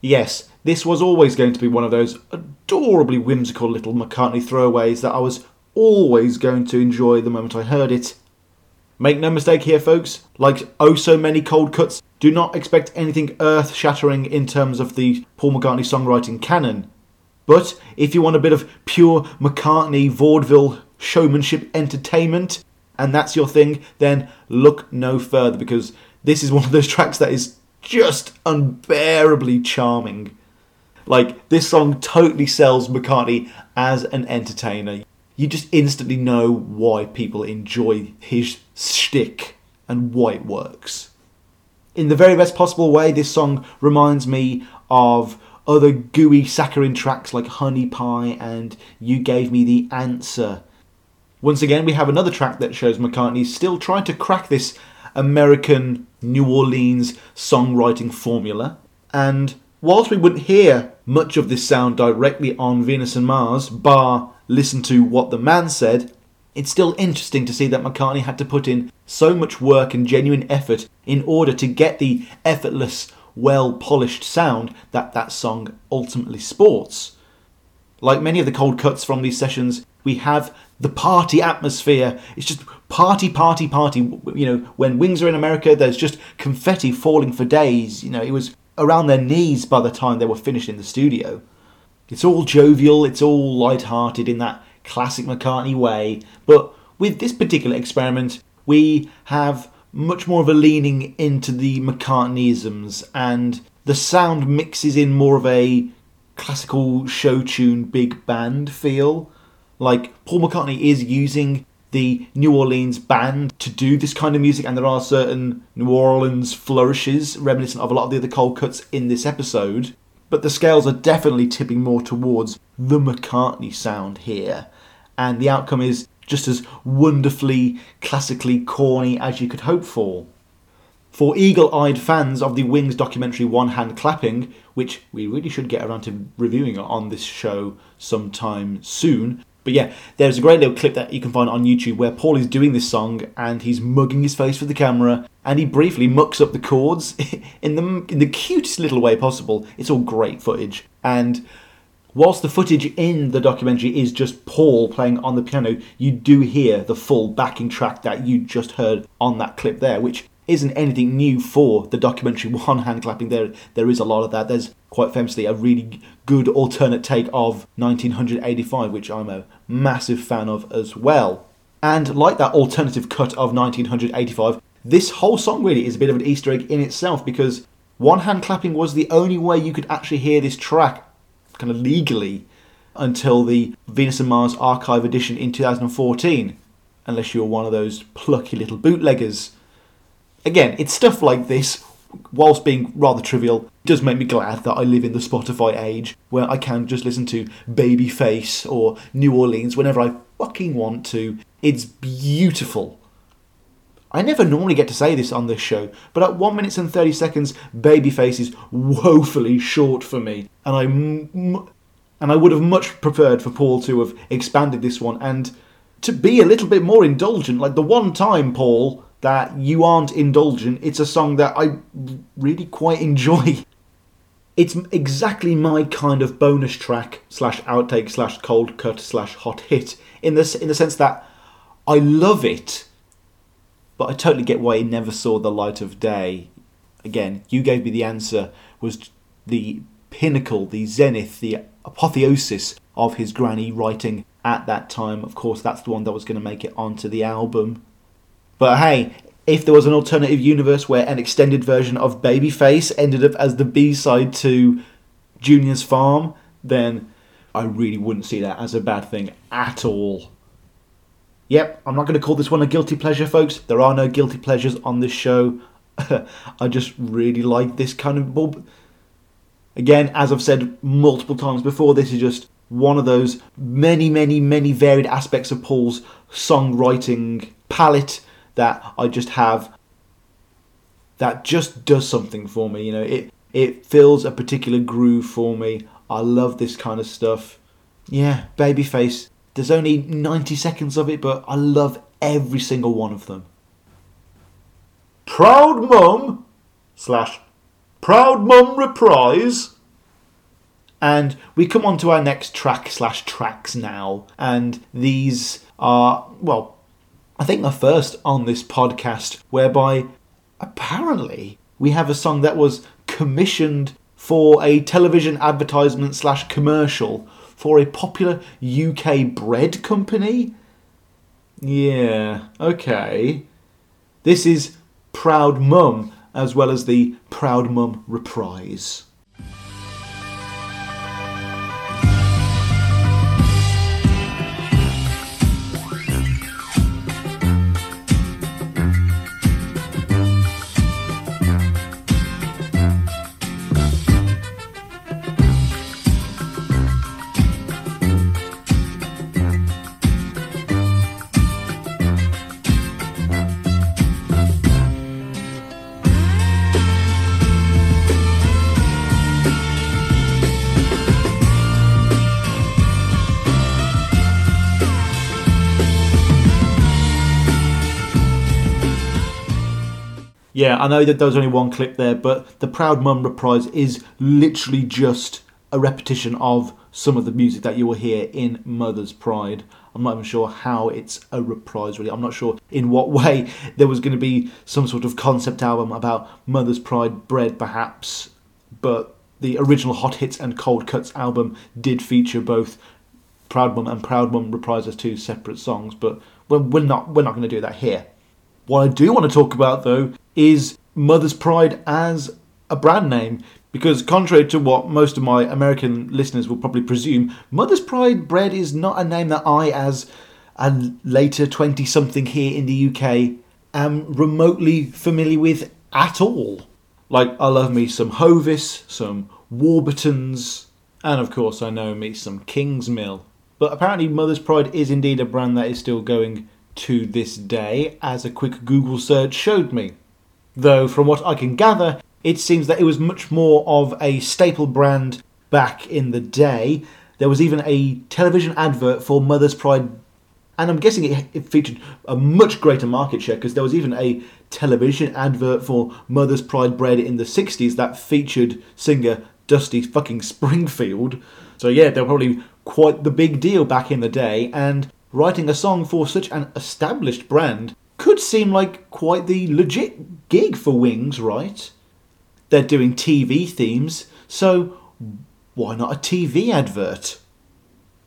Yes, this was always going to be one of those adorably whimsical little McCartney throwaways that I was always going to enjoy the moment I heard it. Make no mistake here, folks, like oh so many cold cuts, do not expect anything earth shattering in terms of the Paul McCartney songwriting canon. But if you want a bit of pure McCartney vaudeville showmanship entertainment, and that's your thing, then look no further because this is one of those tracks that is just unbearably charming. Like, this song totally sells McCartney as an entertainer. You just instantly know why people enjoy his shtick and why it works. In the very best possible way, this song reminds me of other gooey saccharine tracks like Honey Pie and You Gave Me the Answer. Once again, we have another track that shows McCartney still trying to crack this American New Orleans songwriting formula. And whilst we wouldn't hear much of this sound directly on Venus and Mars, bar listen to what the man said, it's still interesting to see that McCartney had to put in so much work and genuine effort in order to get the effortless, well polished sound that that song ultimately sports. Like many of the cold cuts from these sessions, we have the party atmosphere. It's just party, party, party. You know, when Wings are in America, there's just confetti falling for days. You know, it was around their knees by the time they were finished in the studio. It's all jovial, it's all light-hearted in that classic McCartney way, but with this particular experiment, we have much more of a leaning into the McCartneyisms, and the sound mixes in more of a classical show tune big band feel. Like Paul McCartney is using the New Orleans band to do this kind of music, and there are certain New Orleans flourishes reminiscent of a lot of the other cold cuts in this episode. But the scales are definitely tipping more towards the McCartney sound here, and the outcome is just as wonderfully classically corny as you could hope for. For eagle eyed fans of the Wings documentary One Hand Clapping, which we really should get around to reviewing on this show sometime soon. But yeah, there's a great little clip that you can find on YouTube where Paul is doing this song and he's mugging his face for the camera and he briefly mucks up the chords in the in the cutest little way possible. It's all great footage. And whilst the footage in the documentary is just Paul playing on the piano, you do hear the full backing track that you just heard on that clip there, which isn't anything new for the documentary one hand clapping there there is a lot of that there's quite famously a really good alternate take of 1985 which i'm a massive fan of as well. And like that alternative cut of 1985 this whole song really is a bit of an easter egg in itself because one hand clapping was the only way you could actually hear this track kind of legally until the venus and mars archive edition in 2014 unless you were one of those plucky little bootleggers. Again, it's stuff like this, whilst being rather trivial, does make me glad that I live in the Spotify age where I can just listen to Babyface or New Orleans whenever I fucking want to. It's beautiful. I never normally get to say this on this show, but at 1 minutes and 30 seconds, Babyface is woefully short for me, and I m- and I would have much preferred for Paul to have expanded this one and to be a little bit more indulgent. Like the one time, Paul, that you aren't indulgent, it's a song that I really quite enjoy. It's exactly my kind of bonus track slash outtake slash cold cut slash hot hit in this in the sense that I love it, but I totally get why it never saw the light of day. Again, you gave me the answer was the pinnacle, the zenith, the apotheosis of his granny writing at that time. Of course, that's the one that was going to make it onto the album. But hey, if there was an alternative universe where an extended version of Babyface ended up as the B side to Junior's Farm, then I really wouldn't see that as a bad thing at all. Yep, I'm not going to call this one a guilty pleasure, folks. There are no guilty pleasures on this show. I just really like this kind of bulb. Again, as I've said multiple times before, this is just one of those many, many, many varied aspects of Paul's songwriting palette that I just have that just does something for me. You know, it it fills a particular groove for me. I love this kind of stuff. Yeah, Babyface. There's only 90 seconds of it, but I love every single one of them. Proud Mum slash Proud Mum reprise. And we come on to our next track slash tracks now, and these are well, I think the first on this podcast whereby apparently we have a song that was commissioned for a television advertisement slash commercial for a popular UK bread company. Yeah, okay. This is Proud Mum, as well as the Proud Mum reprise. Yeah, I know that there was only one clip there, but the Proud Mum reprise is literally just a repetition of some of the music that you will hear in Mother's Pride. I'm not even sure how it's a reprise, really. I'm not sure in what way there was going to be some sort of concept album about Mother's Pride bread, perhaps, but the original Hot Hits and Cold Cuts album did feature both Proud Mum and Proud Mum reprise as two separate songs, but we're, not we're not going to do that here. What I do want to talk about though is Mother's Pride as a brand name. Because, contrary to what most of my American listeners will probably presume, Mother's Pride bread is not a name that I, as a later 20 something here in the UK, am remotely familiar with at all. Like, I love me some Hovis, some Warburtons, and of course, I know me some Kingsmill. But apparently, Mother's Pride is indeed a brand that is still going to this day, as a quick Google search showed me. Though, from what I can gather, it seems that it was much more of a staple brand back in the day. There was even a television advert for Mother's Pride, and I'm guessing it, it featured a much greater market share because there was even a television advert for Mother's Pride bread in the 60s that featured singer Dusty fucking Springfield. So, yeah, they were probably quite the big deal back in the day, and writing a song for such an established brand could seem like quite the legit gig for Wings, right? They're doing TV themes, so why not a TV advert?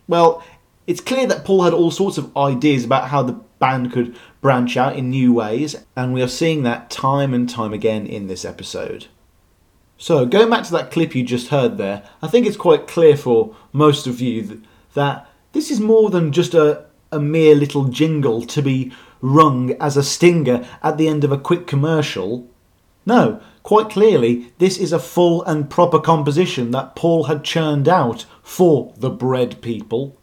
Well, it's clear that Paul had all sorts of ideas about how the band could branch out in new ways, and we are seeing that time and time again in this episode. So, going back to that clip you just heard there, I think it's quite clear for most of you that, this is more than just a, a mere little jingle to be rung as a stinger at the end of a quick commercial. No, quite clearly, this is a full and proper composition that Paul had churned out for the bread people.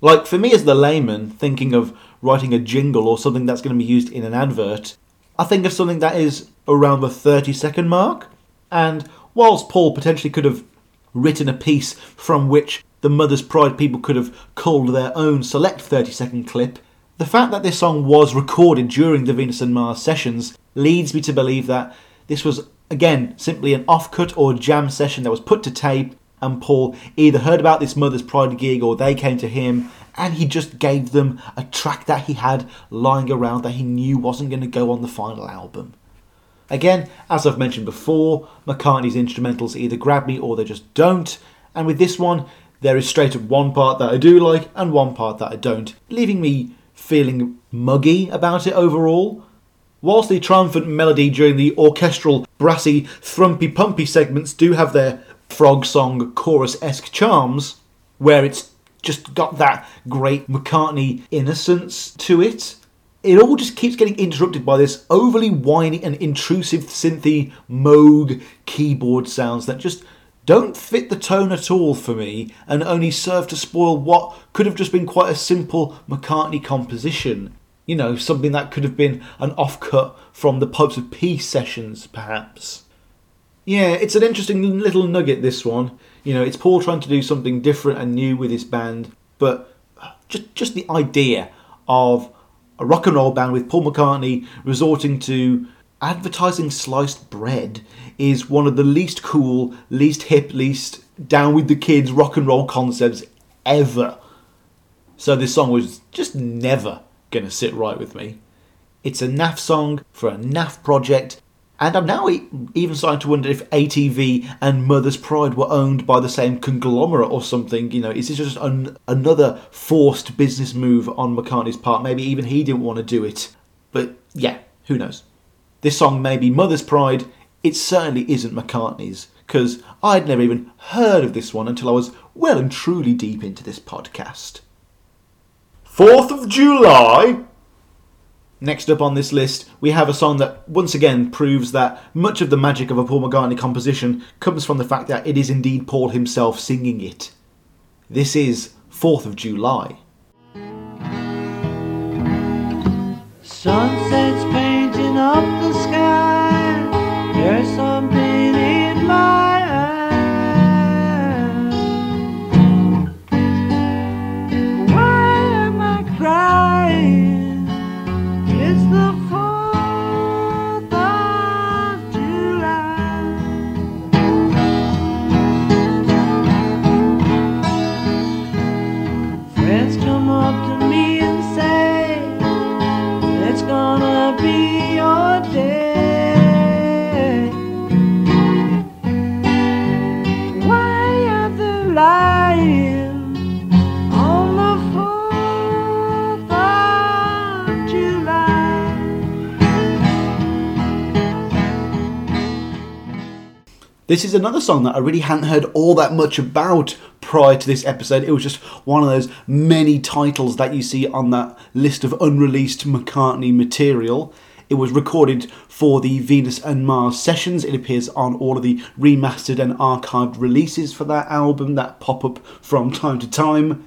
Like, for me as the layman, thinking of writing a jingle or something that's going to be used in an advert, I think of something that is around the 30 second mark. And whilst Paul potentially could have written a piece from which the Mother's Pride people could have culled their own select 30 second clip, the fact that this song was recorded during the Venus and Mars sessions leads me to believe that this was, again, simply an off-cut or jam session that was put to tape, and Paul either heard about this Mother's Pride gig or they came to him, and he just gave them a track that he had lying around that he knew wasn't going to go on the final album. Again, as I've mentioned before, McCartney's instrumentals either grab me or they just don't, and with this one, there is straight up one part that I do like and one part that I don't, leaving me feeling muggy about it overall. Whilst the triumphant melody during the orchestral, brassy, thrumpy pumpy segments do have their frog song chorus esque charms, where it's just got that great McCartney innocence to it, it all just keeps getting interrupted by this overly whiny and intrusive synthy Moog keyboard sounds that just don't fit the tone at all for me and only serve to spoil what could have just been quite a simple McCartney composition. You know, something that could have been an offcut from the Pipes of Peace sessions, perhaps. Yeah, it's an interesting little nugget, this one. You know, it's Paul trying to do something different and new with his band, but just, just the idea of a rock and roll band with Paul McCartney resorting to advertising sliced bread is one of the least cool, least hip, least down with the kids rock and roll concepts ever. So this song was just never going to sit right with me. It's a naff song for a naff project, and I'm now even starting to wonder if ATV and Mother's Pride were owned by the same conglomerate or something. You know, is this just an, another forced business move on McCartney's part? Maybe even he didn't want to do it. But yeah, who knows? This song may be Mother's Pride, it certainly isn't McCartney's, because I'd never even heard of this one until I was well and truly deep into this podcast. 4th of July! Next up on this list, we have a song that once again proves that much of the magic of a Paul McCartney composition comes from the fact that it is indeed Paul himself singing it. This is 4th of July. Sunset's up the sky. There's something This is another song that I really hadn't heard all that much about prior to this episode. It was just one of those many titles that you see on that list of unreleased McCartney material. It was recorded for the Venus and Mars sessions. It appears on all of the remastered and archived releases for that album that pop up from time to time.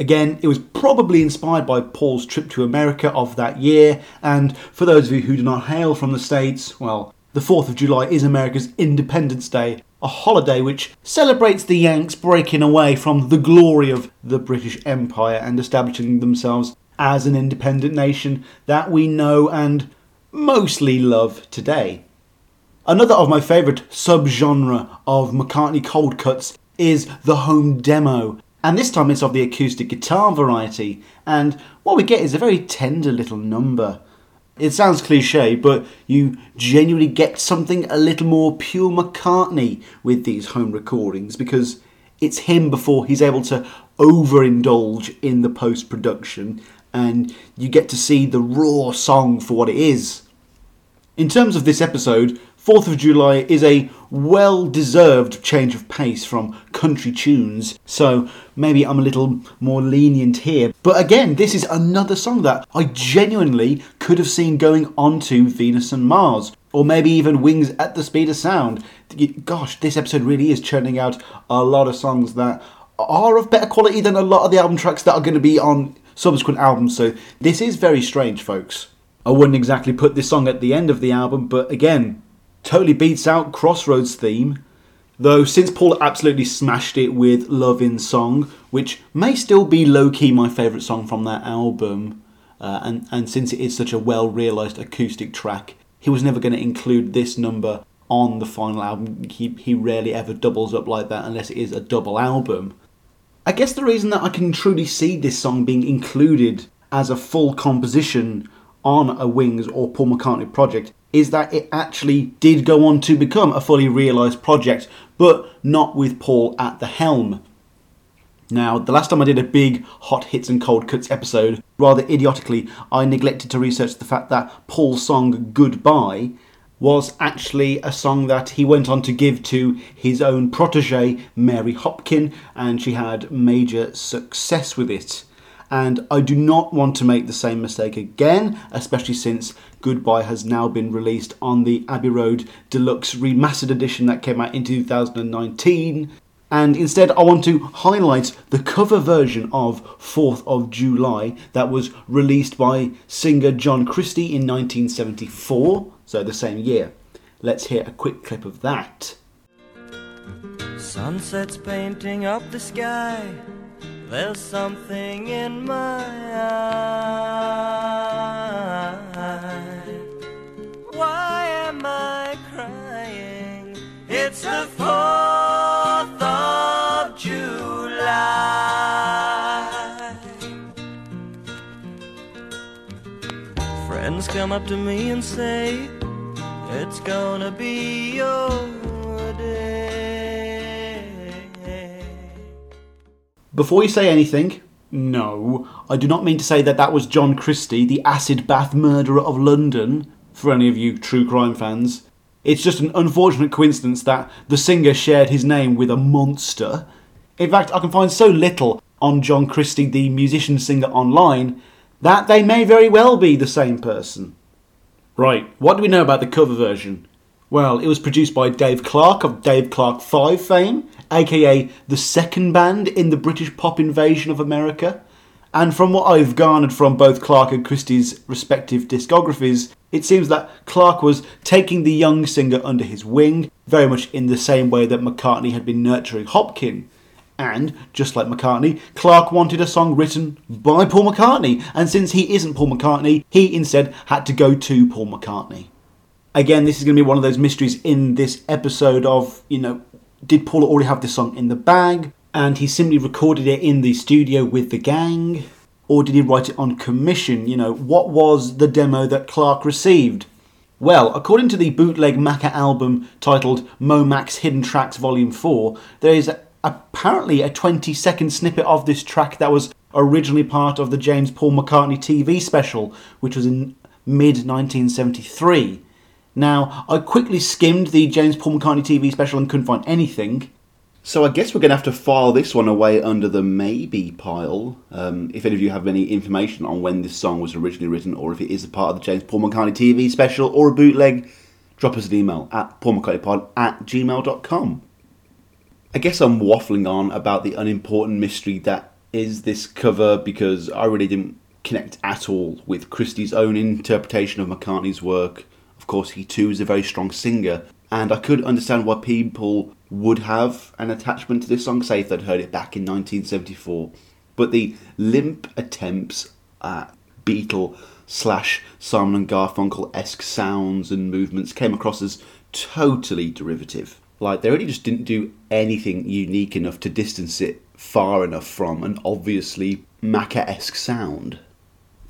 Again, it was probably inspired by Paul's trip to America of that year, and for those of you who do not hail from the States, well, the 4th of July is America's Independence Day, a holiday which celebrates the Yanks breaking away from the glory of the British Empire and establishing themselves as an independent nation that we know and mostly love today. Another of my favourite subgenre of McCartney cold cuts is the home demo, and this time it's of the acoustic guitar variety. And what we get is a very tender little number. It sounds cliche, but you genuinely get something a little more pure McCartney with these home recordings because it's him before he's able to overindulge in the post production, and you get to see the raw song for what it is. In terms of this episode, 4th of July is a well deserved change of pace from country tunes, so maybe I'm a little more lenient here. But again, this is another song that I genuinely could have seen going onto Venus and Mars, or maybe even Wings at the Speed of Sound. Gosh, this episode really is churning out a lot of songs that are of better quality than a lot of the album tracks that are going to be on subsequent albums, so this is very strange, folks. I wouldn't exactly put this song at the end of the album, but again, totally beats out Crossroads theme. Though since Paul absolutely smashed it with Love in Song, which may still be low key my favourite song from that album, uh, and, and since it is such a well realised acoustic track, he was never going to include this number on the final album. He, he rarely ever doubles up like that unless it is a double album. I guess the reason that I can truly see this song being included as a full composition on a Wings or Paul McCartney project is that it actually did go on to become a fully realised project, but not with Paul at the helm. Now, the last time I did a big hot hits and cold cuts episode, rather idiotically, I neglected to research the fact that Paul's song Goodbye was actually a song that he went on to give to his own protege, Mary Hopkin, and she had major success with it. And I do not want to make the same mistake again, especially since Goodbye has now been released on the Abbey Road Deluxe Remastered Edition that came out in 2019. And instead, I want to highlight the cover version of 4th of July that was released by singer John Christie in 1974, so the same year. Let's hear a quick clip of that. Sunset's painting up the sky. There's something in my eye. Why am I crying? It's the 4th of July. Friends come up to me and say, It's gonna be your day. Before you say anything, no, I do not mean to say that that was John Christie, the acid bath murderer of London. for any of you true crime fans. It's just an unfortunate coincidence that the singer shared his name with a monster. In fact, I can find so little on John Christie, the musician singer, online that they may very well be the same person. Right, what do we know about the cover version? Well, it was produced by Dave Clark of Dave Clark 5 fame, aka the second band in the British pop invasion of America. And from what I've garnered from both Clark and Christie's respective discographies, it seems that Clark was taking the young singer under his wing, very much in the same way that McCartney had been nurturing Hopkin. And, just like McCartney, Clark wanted a song written by Paul McCartney, and since he isn't Paul McCartney, he instead had to go to Paul McCartney. Again, this is going to be one of those mysteries in this episode of, you know, did Paul already have this song in the bag? And he simply recorded it in the studio with the gang? Or did he write it on commission? You know, what was the demo that Clark received? Well, according to the bootleg Macca album titled Momax Hidden Tracks Volume 4, there is apparently a 20 second snippet of this track that was originally part of the James Paul McCartney TV special, which was in mid 1973. Now, I quickly skimmed the James Paul McCartney TV special and couldn't find anything. So I guess we're going to have to file this one away under the maybe pile. Um, if any of you have any information on when this song was originally written, or if it is a part of the James Paul McCartney TV special or a bootleg, drop us an email at paulmccartneypod at gmail.com. I guess I'm waffling on about the unimportant mystery that is this cover because I really didn't connect at all with Christie's own interpretation of McCartney's work. Of course, he too is a very strong singer, and I could understand why people would have an attachment to this song, say if they'd heard it back in 1974. But the limp attempts at Beatle slash Simon and Garfunkel esque sounds and movements came across as totally derivative. Like they really just didn't do anything unique enough to distance it far enough from an obviously Macca esque sound.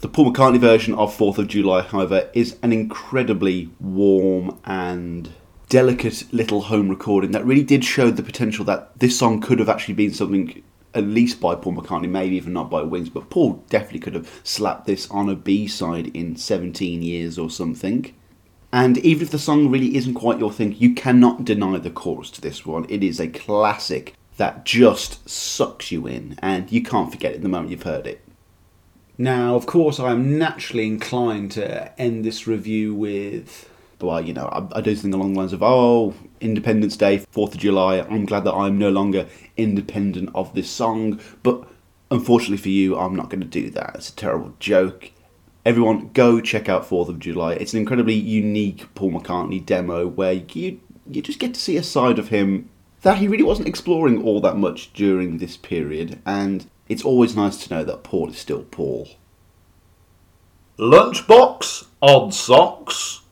The Paul McCartney version of 4th of July, however, is an incredibly warm and delicate little home recording that really did show the potential that this song could have actually been something at least by Paul McCartney, maybe even not by Wings, but Paul definitely could have slapped this on a B side in 17 years or something. And even if the song really isn't quite your thing, you cannot deny the chorus to this one. It is a classic that just sucks you in, and you can't forget it the moment you've heard it. Now, of course, I am naturally inclined to end this review with, well, you know, I, I do something along the lines of, oh, Independence Day, 4th of July, I'm glad that I'm no longer independent of this song, but unfortunately for you, I'm not going to do that. It's a terrible joke. Everyone, go check out 4th of July. It's an incredibly unique Paul McCartney demo where you, you just get to see a side of him that he really wasn't exploring all that much during this period, and it's always nice to know that Paul is still Paul. Lunchbox, odd socks.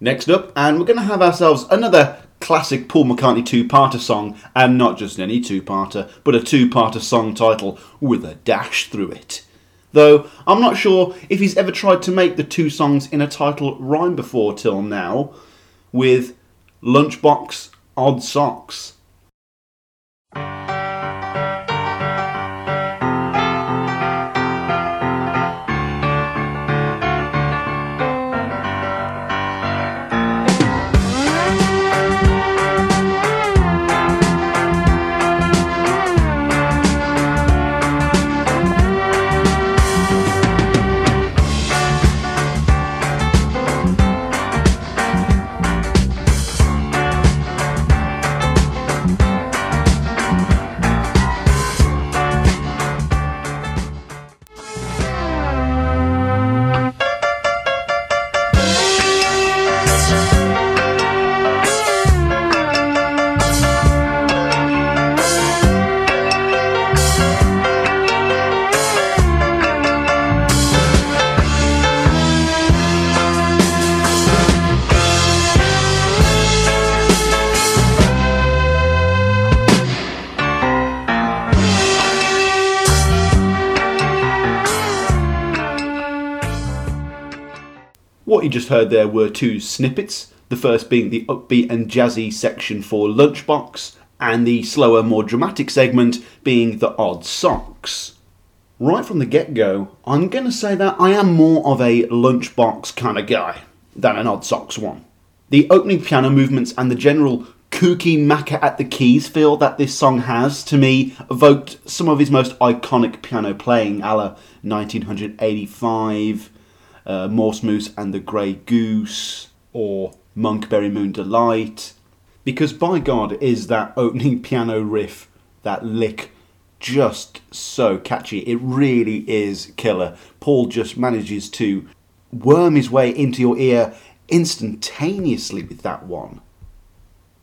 Next up, and we're going to have ourselves another classic Paul McCartney two parter song, and not just any two parter, but a two parter song title with a dash through it. Though I'm not sure if he's ever tried to make the two songs in a title rhyme before till now, with Lunchbox, Odd Socks. What you just heard there were two snippets. The first being the upbeat and jazzy section for Lunchbox, and the slower, more dramatic segment being the odd socks. Right from the get go, I'm going to say that I am more of a Lunchbox kind of guy. than an Odd Socks one. The opening piano movements and the general kooky Macca at the keys feel that this song has, to me, evoked some of his most iconic piano playing, a la 1985, uh, Morse Moose and the Grey Goose, or Monkberry Moon Delight. Because by God, is that opening piano riff, that lick, just so catchy. It really is killer. Paul just manages to worm his way into your ear instantaneously with that one.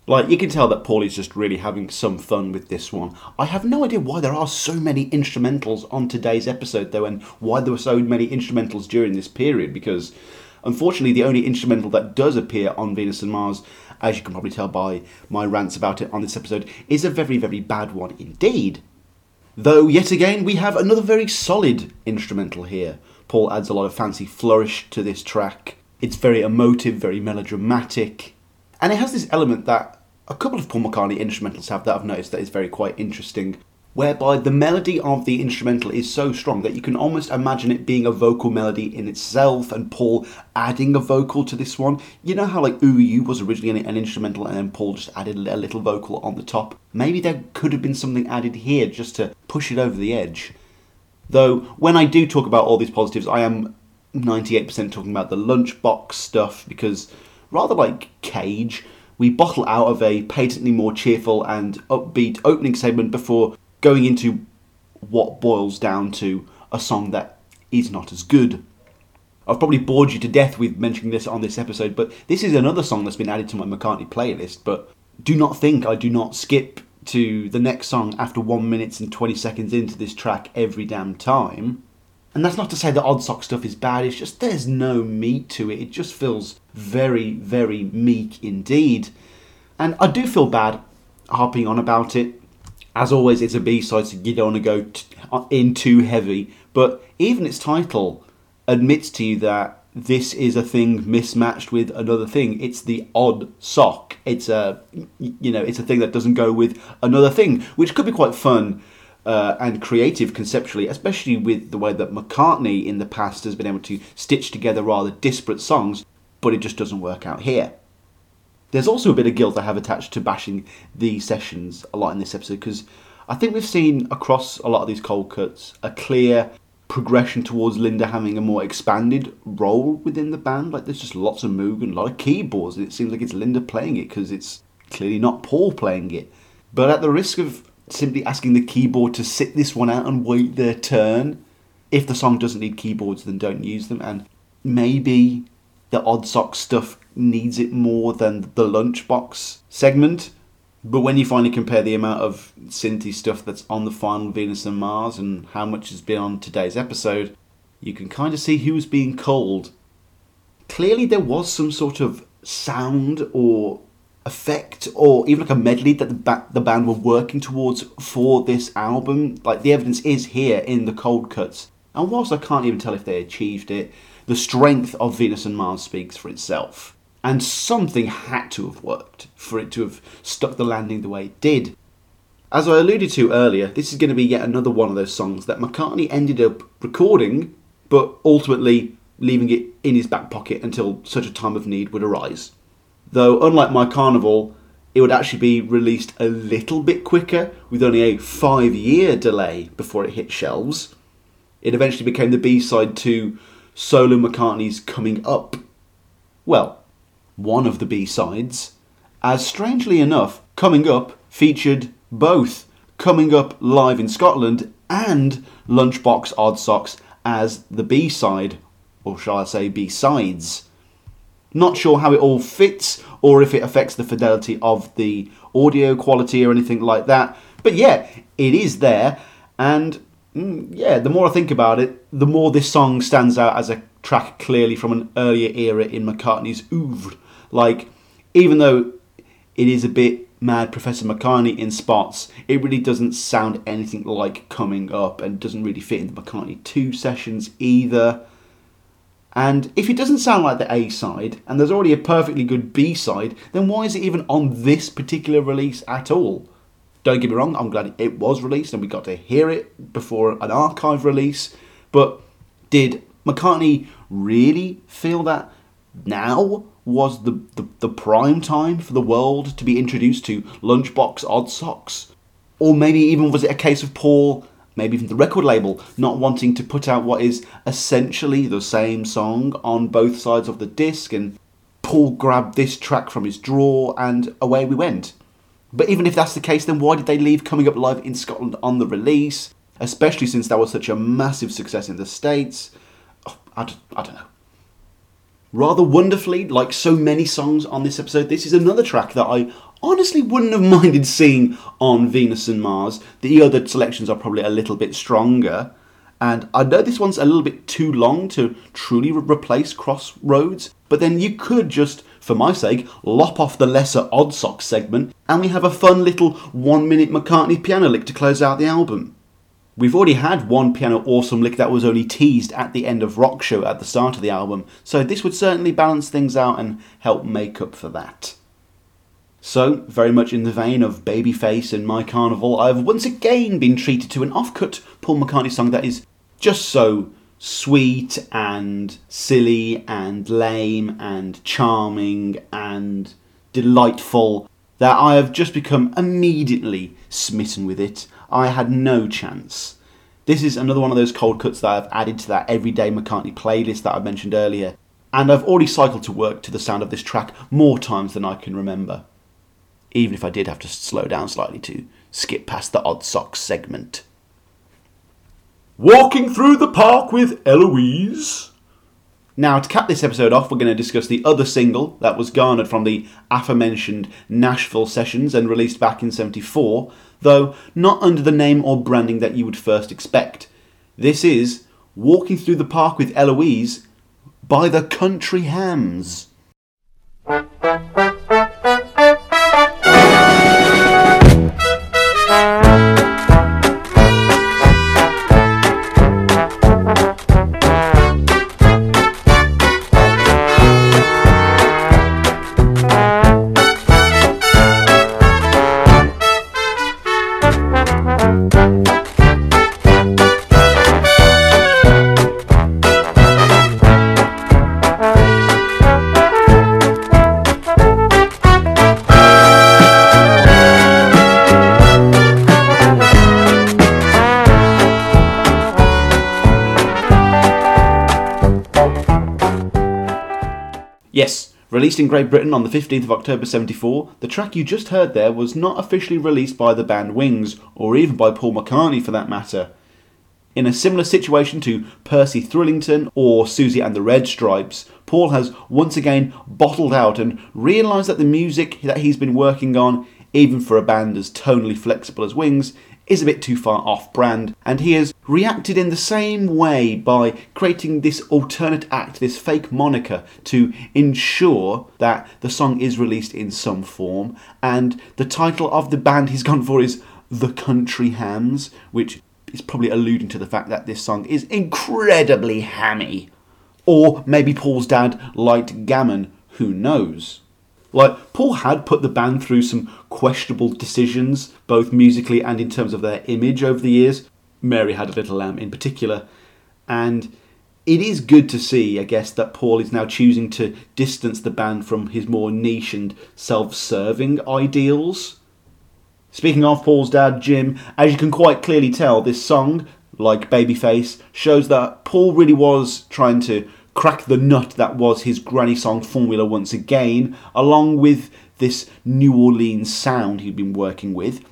Like, you can tell that Paul is just really having some fun with this one. I have no idea why there are so many instrumentals on today's episode, though, and why there were so many instrumentals during this period, because unfortunately, the only instrumental that does appear on Venus and Mars, as you can probably tell by my rants about it on this episode, is a very, very bad one indeed. Though, yet again, we have another very solid instrumental here. Paul adds a lot of fancy flourish to this track. It's very emotive, very melodramatic, and it has this element that a couple of Paul McCartney instrumentals have that I've noticed that is very quite interesting, whereby the melody of the instrumental is so strong that you can almost imagine it being a vocal melody in itself, and Paul adding a vocal to this one. You know how like Ooh You was originally an instrumental, and then Paul just added a little vocal on the top. Maybe there could have been something added here just to push it over the edge. Though when I do talk about all these positives, I am 98% talking about the lunchbox stuff because rather like Cage, we bottle out of a patently more cheerful and upbeat opening segment before going into what boils down to a song that is not as good. I've probably bored you to death with mentioning this on this episode, but this is another song that's been added to my McCartney playlist. But do not think I do not skip to the next song after 1 minute and 20 seconds into this track every damn time. And that's not to say that Odd Sock stuff is bad, it's just there's no meat to it. It just feels very, very meek indeed. And I do feel bad harping on about it. As always, it's a B side, so you don't want to go t- uh, in too heavy. But even its title admits to you that this is a thing mismatched with another thing. It's the odd sock. It's a, you know, it's a thing that doesn't go with another thing, which could be quite fun uh, and creative conceptually, especially with the way that McCartney in the past has been able to stitch together rather disparate songs, but it just doesn't work out here. There's also a bit of guilt I have attached to bashing the sessions a lot in this episode because I think we've seen across a lot of these cold cuts a clear progression towards Linda having a more expanded role within the band. Like there's just lots of Moog and a lot of keyboards, and it seems like it's Linda playing it because it's clearly not Paul playing it. But at the risk of simply asking the keyboard to sit this one out and wait their turn, if the song doesn't need keyboards, then don't use them. And maybe the odd sock stuff needs it more than the lunchbox segment. But when you finally compare the amount of synthy stuff that's on the final Venus and Mars and how much has been on today's episode, you can kind of see who's being cold. Clearly, there was some sort of sound or effect or even like a medley that the, ba- the band were working towards for this album. Like the evidence is here in the cold cuts. And whilst I can't even tell if they achieved it, the strength of Venus and Mars speaks for itself. And something had to have worked for it to have stuck the landing the way it did. As I alluded to earlier, this is going to be yet another one of those songs that McCartney ended up recording, but ultimately leaving it in his back pocket until such a time of need would arise. Though, unlike My Carnival, it would actually be released a little bit quicker, with only a five year delay before it hit shelves. It eventually became the B side to Solo McCartney's Coming Up. Well, one of the B sides, as strangely enough, Coming Up featured both Coming Up live in Scotland and Lunchbox Odd Socks as the B side, or shall I say B sides. Not sure how it all fits or if it affects the fidelity of the audio quality or anything like that. But yeah, it is there. And mm, yeah, the more I think about it, the more this song stands out as a track clearly from an earlier era in McCartney's oeuvre. Like, even though it is a bit mad Professor McCartney in spots, it really doesn't sound anything like Coming Up and doesn't really fit into McCartney 2 sessions either. And if it doesn't sound like the A side, and there's already a perfectly good B side, then why is it even on this particular release at all? Don't get me wrong, I'm glad it was released and we got to hear it before an archive release, but did McCartney really feel that now was the, the, the prime time for the world to be introduced to Lunchbox Odd Socks? Or maybe even was it a case of Paul, maybe even the record label, not wanting to put out what is essentially the same song on both sides of the disc and Paul grabbed this track from his drawer and away we went. But even if that's the case, then why did they leave Coming Up Live in Scotland on the release? Especially since that was such a massive success in the States. Oh, I, d- I don't know. Rather wonderfully, like so many songs on this episode, this is another track that I honestly wouldn't have minded seeing on Venus and Mars. The other selections are probably a little bit stronger. And I know this one's a little bit too long to truly re- replace Crossroads, but then you could just, for my sake, lop off the lesser Odd Socks segment and we have a fun little one minute McCartney piano lick to close out the album. We've already had one piano awesome lick that was only teased at the end of Rock Show at the start of the album, so this would certainly balance things out and help make up for that. So, very much in the vein of Babyface and My Carnival, I've once again been treated to an off-cut Paul McCartney song that is just so sweet and silly and lame and charming and delightful that I have just become immediately smitten with it. I had no chance. This is another one of those cold cuts that I've added to that everyday McCartney playlist that I mentioned earlier, and I've already cycled to work to the sound of this track more times than I can remember. Even if I did have to slow down slightly to skip past the odd socks segment. Walking through the park with Eloise. Now, to cap this episode off, we're going to discuss the other single that was garnered from the aforementioned Nashville sessions and released back in 74, though not under the name or branding that you would first expect. This is Walking Through the Park with Eloise by the Country Hams. Released in Great Britain on the 15th of October 74, the track you just heard there was not officially released by the band Wings, or even by Paul McCartney for that matter. In a similar situation to Percy Thrillington or Suzy and the Red Stripes, Paul has once again bottled out and realised that the music that he's been working on, even for a band as tonally flexible as Wings, is a bit too far off brand, and he has reacted in the same way by creating this alternate act, this fake moniker, to ensure that the song is released in some form. And the title of the band he's gone for is The Country Hams, which is probably alluding to the fact that this song is incredibly hammy. Or maybe Paul's dad liked gammon, who knows? Like, Paul had put the band through some questionable decisions, both musically and in terms of their image over the years. Mary Had a Little Lamb in particular. And it is good to see, I guess, that Paul is now choosing to distance the band from his more niche and self serving ideals. Speaking of Paul's dad, Jim, as you can quite clearly tell, this song, like Babyface, shows that Paul really was trying to crack the nut that was his granny song formula once again, along with this New Orleans sound he'd been working with.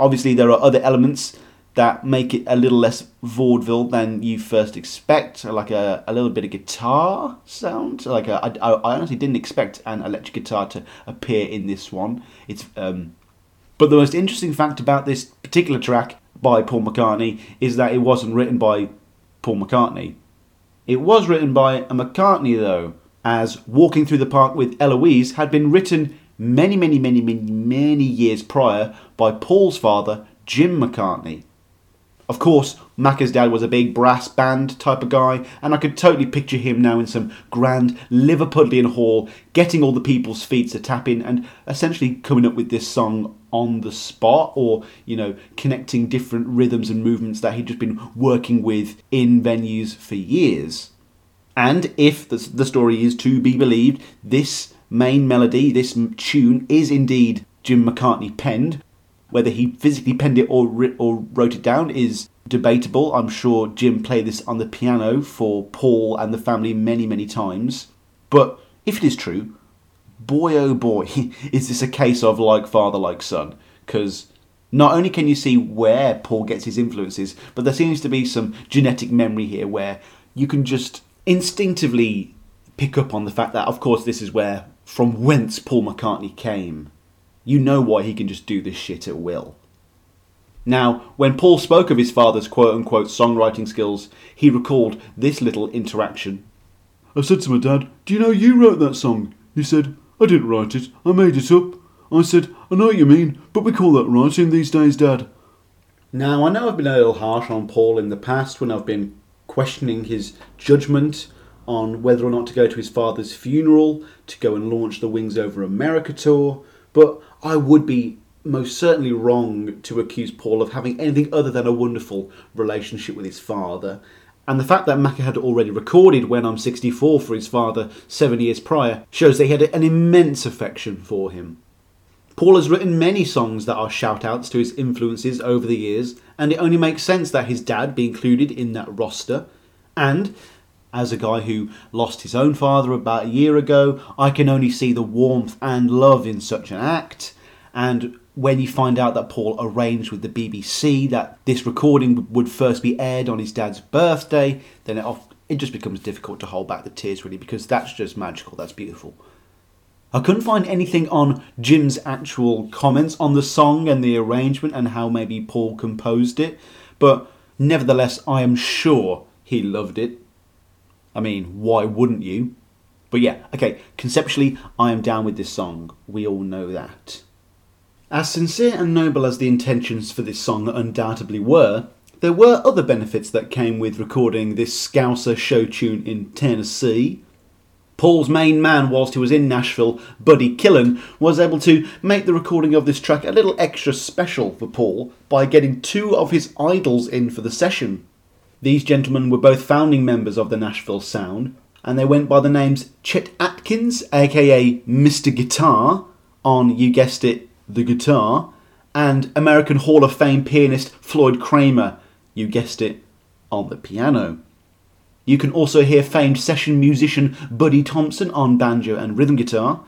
Obviously, there are other elements that make it a little less vaudeville than you first expect, like a, a little bit of guitar sound. Like a, I, I honestly didn't expect an electric guitar to appear in this one. It's um, but the most interesting fact about this particular track by Paul McCartney is that it wasn't written by Paul McCartney. It was written by a McCartney though, as Walking Through the Park with Eloise had been written many, many, many, many, many years prior by Paul's father, Jim McCartney. Of course, Macca's dad was a big brass band type of guy, and I could totally picture him now in some grand Liverpudlian hall, getting all the people's feet to tap in and essentially coming up with this song on the spot, or, you know, connecting different rhythms and movements that he'd just been working with in venues for years. And if the, the story is to be believed, this main melody, this tune, is indeed Jim McCartney penned. Whether he physically penned it or, writ- or wrote it down is debatable. I'm sure Jim played this on the piano for Paul and the family many, many times. But if it is true, boy oh boy, is this a case of like father, like son. Because not only can you see where Paul gets his influences, but there seems to be some genetic memory here where you can just instinctively pick up on the fact that, of course, this is where, from whence Paul McCartney came. You know why he can just do this shit at will. Now, when Paul spoke of his father's quote unquote songwriting skills, he recalled this little interaction. I said to my dad, Do you know you wrote that song? He said, I didn't write it, I made it up. I said, I know what you mean, but we call that writing these days, Dad. Now, I know I've been a little harsh on Paul in the past when I've been questioning his judgment on whether or not to go to his father's funeral to go and launch the Wings Over America tour, but I would be most certainly wrong to accuse Paul of having anything other than a wonderful relationship with his father. And the fact that Macca had already recorded When I'm 64 for his father seven years prior shows that he had an immense affection for him. Paul has written many songs that are shout outs to his influences over the years, and it only makes sense that his dad be included in that roster. And, as a guy who lost his own father about a year ago, I can only see the warmth and love in such an act. And when you find out that Paul arranged with the BBC that this recording would first be aired on his dad's birthday, then it, off, it just becomes difficult to hold back the tears, really, because that's just magical, that's beautiful. I couldn't find anything on Jim's actual comments on the song and the arrangement and how maybe Paul composed it, but nevertheless, I am sure he loved it. I mean, why wouldn't you? But yeah, okay, conceptually, I am down with this song. We all know that. As sincere and noble as the intentions for this song undoubtedly were, there were other benefits that came with recording this Scouser show tune in Tennessee. Paul's main man whilst he was in Nashville, Buddy Killen, was able to make the recording of this track a little extra special for Paul by getting two of his idols in for the session. These gentlemen were both founding members of the Nashville Sound, and they went by the names Chet Atkins, aka Mr. Guitar, on, you guessed it, the guitar, and American Hall of Fame pianist Floyd Cramer, you guessed it, on the piano. You can also hear famed session musician Buddy Thompson on banjo and rhythm guitar.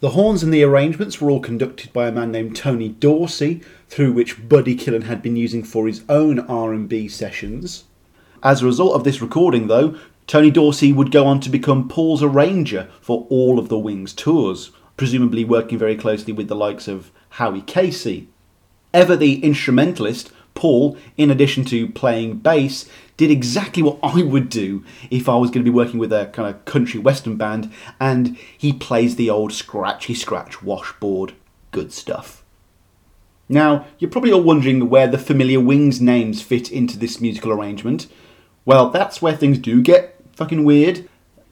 The horns and the arrangements were all conducted by a man named Tony Dorsey, through which Buddy Killen had been using for his own R&B sessions. As a result of this recording, though, Tony Dorsey would go on to become Paul's arranger for all of the Wings tours, presumably working very closely with the likes of Howie Casey. Ever the instrumentalist, Paul, in addition to playing bass, did exactly what I would do if I was going to be working with a kind of country western band, and he plays the old scratchy scratch washboard. Good stuff. Now, you're probably all wondering where the familiar Wings names fit into this musical arrangement. Well, that's where things do get fucking weird.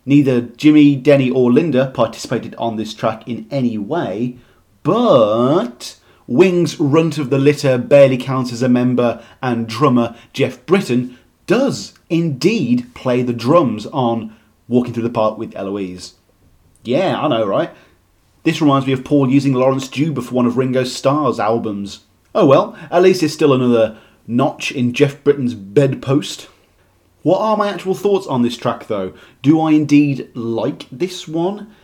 Neither Jimmy, Denny, or Linda participated on this track in any way, but Wings' runt of the litter barely counts as a member, and drummer Geoff Britton does indeed play the drums on Walking Through the Park with Eloise. Yeah, I know, right? This reminds me of Paul using Laurence Juber for one of Ringo Starr's albums. Oh well, at least it's still another notch in Geoff Britton's bedpost. What are my actual thoughts on this track though? Do I indeed like this one?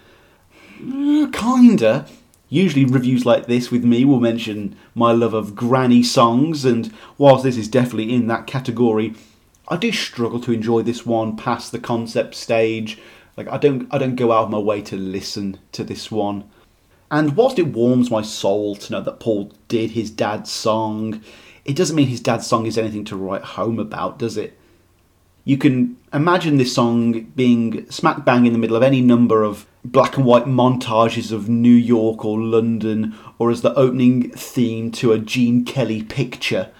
Uh, kinda. Usually, reviews like this with me will mention my love of granny songs, and whilst this is definitely in that category, I do struggle to enjoy this one past the concept stage. Like I don't, I don't go out of my way to listen to this one. And whilst it warms my soul to know that Paul did his dad's song, it doesn't mean his dad's song is anything to write home about, does it? You can imagine this song being smack bang in the middle of any number of black and white montages of New York or London, or as the opening theme to a Gene Kelly picture.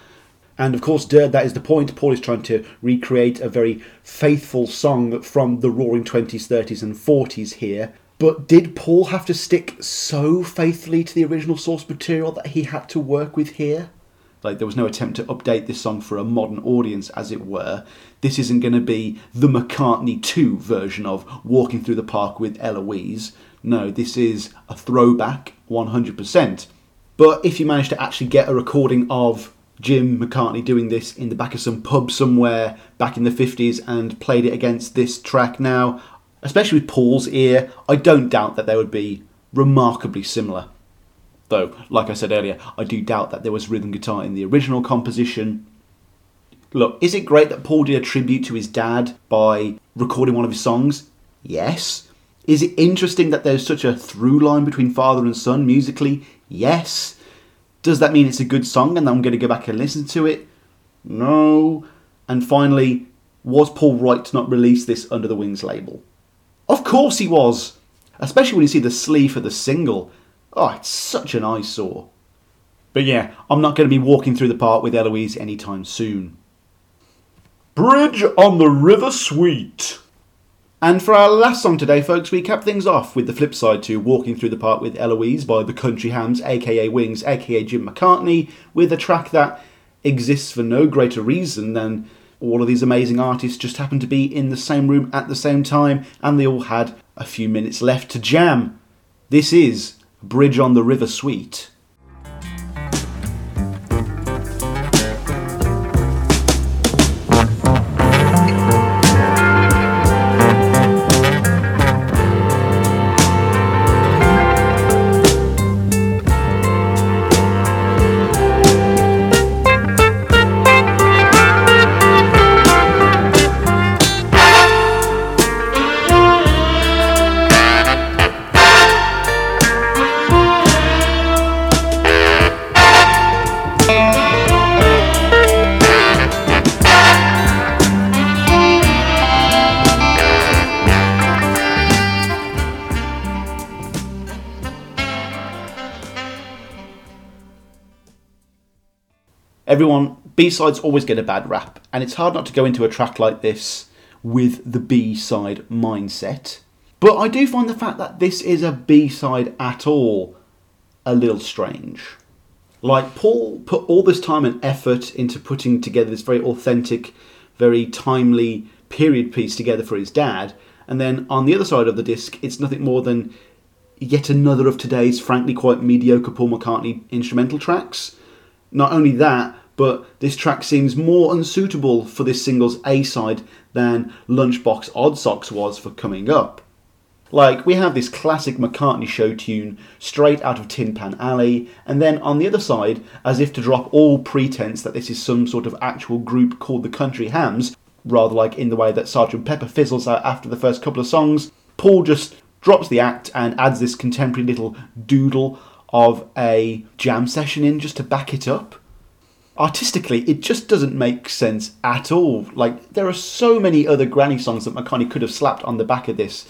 And of course, that is the point. Paul is trying to recreate a very faithful song from the roaring 20s, 30s, and 40s here. But did Paul have to stick so faithfully to the original source material that he had to work with here? Like there was no attempt to update this song for a modern audience, as it were. This isn't going to be the McCartney 2 version of Walking Through the Park with Eloise. No, this is a throwback 100%. But if you manage to actually get a recording of Jim McCartney doing this in the back of some pub somewhere back in the 50s and played it against this track now, especially with Paul's ear, I don't doubt that they would be remarkably similar. Though, like I said earlier, I do doubt that there was rhythm guitar in the original composition. Look, is it great that Paul did a tribute to his dad by recording one of his songs? Yes. Is it interesting that there's such a through line between father and son musically? Yes. Does that mean it's a good song and I'm going to go back and listen to it? No. And finally, was Paul right to not release this under the Wings label? Of course he was! Especially when you see the sleeve for the single. Oh, it's such an eyesore. But yeah, I'm not going to be walking through the park with Eloise anytime soon. Bridge on the River Suite. And for our last song today, folks, we cap things off with the flip side to Walking Through the Park with Eloise by the Country Hams, aka Wings, aka Jim McCartney, with a track that exists for no greater reason than all of these amazing artists just happened to be in the same room at the same time and they all had a few minutes left to jam. This is Bridge on the River Suite. B sides always get a bad rap, and it's hard not to go into a track like this with the B side mindset. But I do find the fact that this is a B side at all a little strange. Like, Paul put all this time and effort into putting together this very authentic, very timely period piece together for his dad, and then on the other side of the disc, it's nothing more than yet another of today's frankly quite mediocre Paul McCartney instrumental tracks. Not only that, but this track seems more unsuitable for this single's A side than Lunchbox Odd Sox was for Coming Up. Like, we have this classic McCartney show tune straight out of Tin Pan Alley, and then on the other side, as if to drop all pretense that this is some sort of actual group called the Country Hams, rather like in the way that Sgt. Pepper fizzles out after the first couple of songs, Paul just drops the act and adds this contemporary little doodle of a jam session in just to back it up. Artistically, it just doesn't make sense at all. Like, there are so many other granny songs that McCartney could have slapped on the back of this.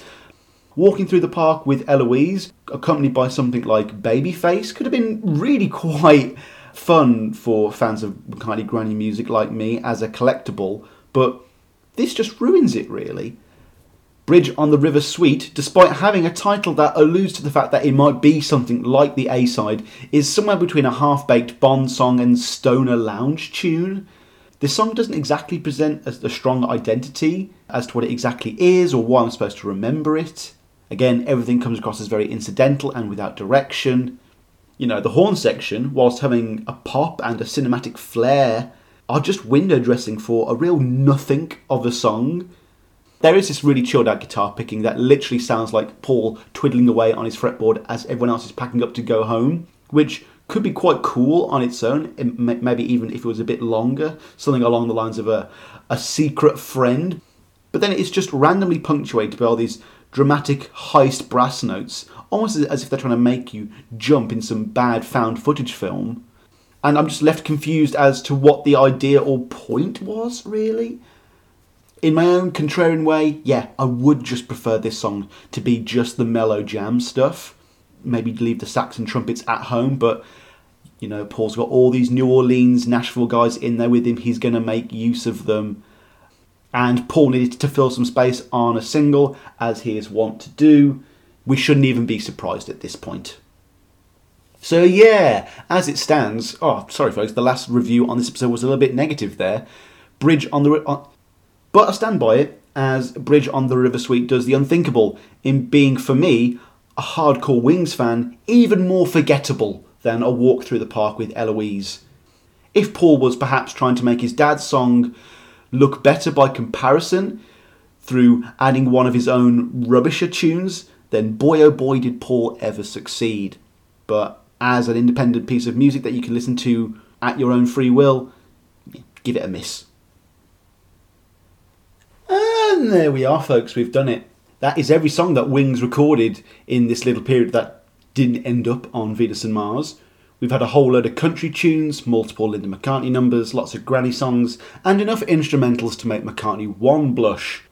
Walking through the park with Eloise, accompanied by something like Babyface, could have been really quite fun for fans of McCartney granny music like me as a collectible, but this just ruins it really. Bridge on the River Suite, despite having a title that alludes to the fact that it might be something like the A side, is somewhere between a half baked Bond song and stoner lounge tune. This song doesn't exactly present a, a strong identity as to what it exactly is or why I'm supposed to remember it. Again, everything comes across as very incidental and without direction. You know, the horn section, whilst having a pop and a cinematic flair, are just window dressing for a real nothing of a song. There is this really chilled out guitar picking that literally sounds like Paul twiddling away on his fretboard as everyone else is packing up to go home, which could be quite cool on its own, maybe even if it was a bit longer, something along the lines of a, a secret friend. But then it's just randomly punctuated by all these dramatic heist brass notes, almost as if they're trying to make you jump in some bad found footage film. And I'm just left confused as to what the idea or point was, really in my own contrarian way, yeah, I would just prefer this song to be just the mellow jam stuff. Maybe leave the sax and trumpets at home, but you know, Paul's got all these New Orleans, Nashville guys in there with him. He's going to make use of them. And Paul needed to fill some space on a single, as he is wont to do. We shouldn't even be surprised at this point. So yeah, as it stands, oh sorry folks, the last review on this episode was a little bit negative there. Bridge on the on, but I stand by it as Bridge on the River Suite does the unthinkable in being for me a hardcore Wings fan even more forgettable than a walk through the park with Eloise. If Paul was perhaps trying to make his dad's song look better by comparison through adding one of his own rubbisher tunes, then boy oh boy did Paul ever succeed. But as an independent piece of music that you can listen to at your own free will, give it a miss. And there we are, folks, we've done it. That is every song that Wings recorded in this little period that didn't end up on Venus and Mars. We've had a whole load of country tunes, multiple Linda McCartney numbers, lots of granny songs, and enough instrumentals to make McCartney one blush.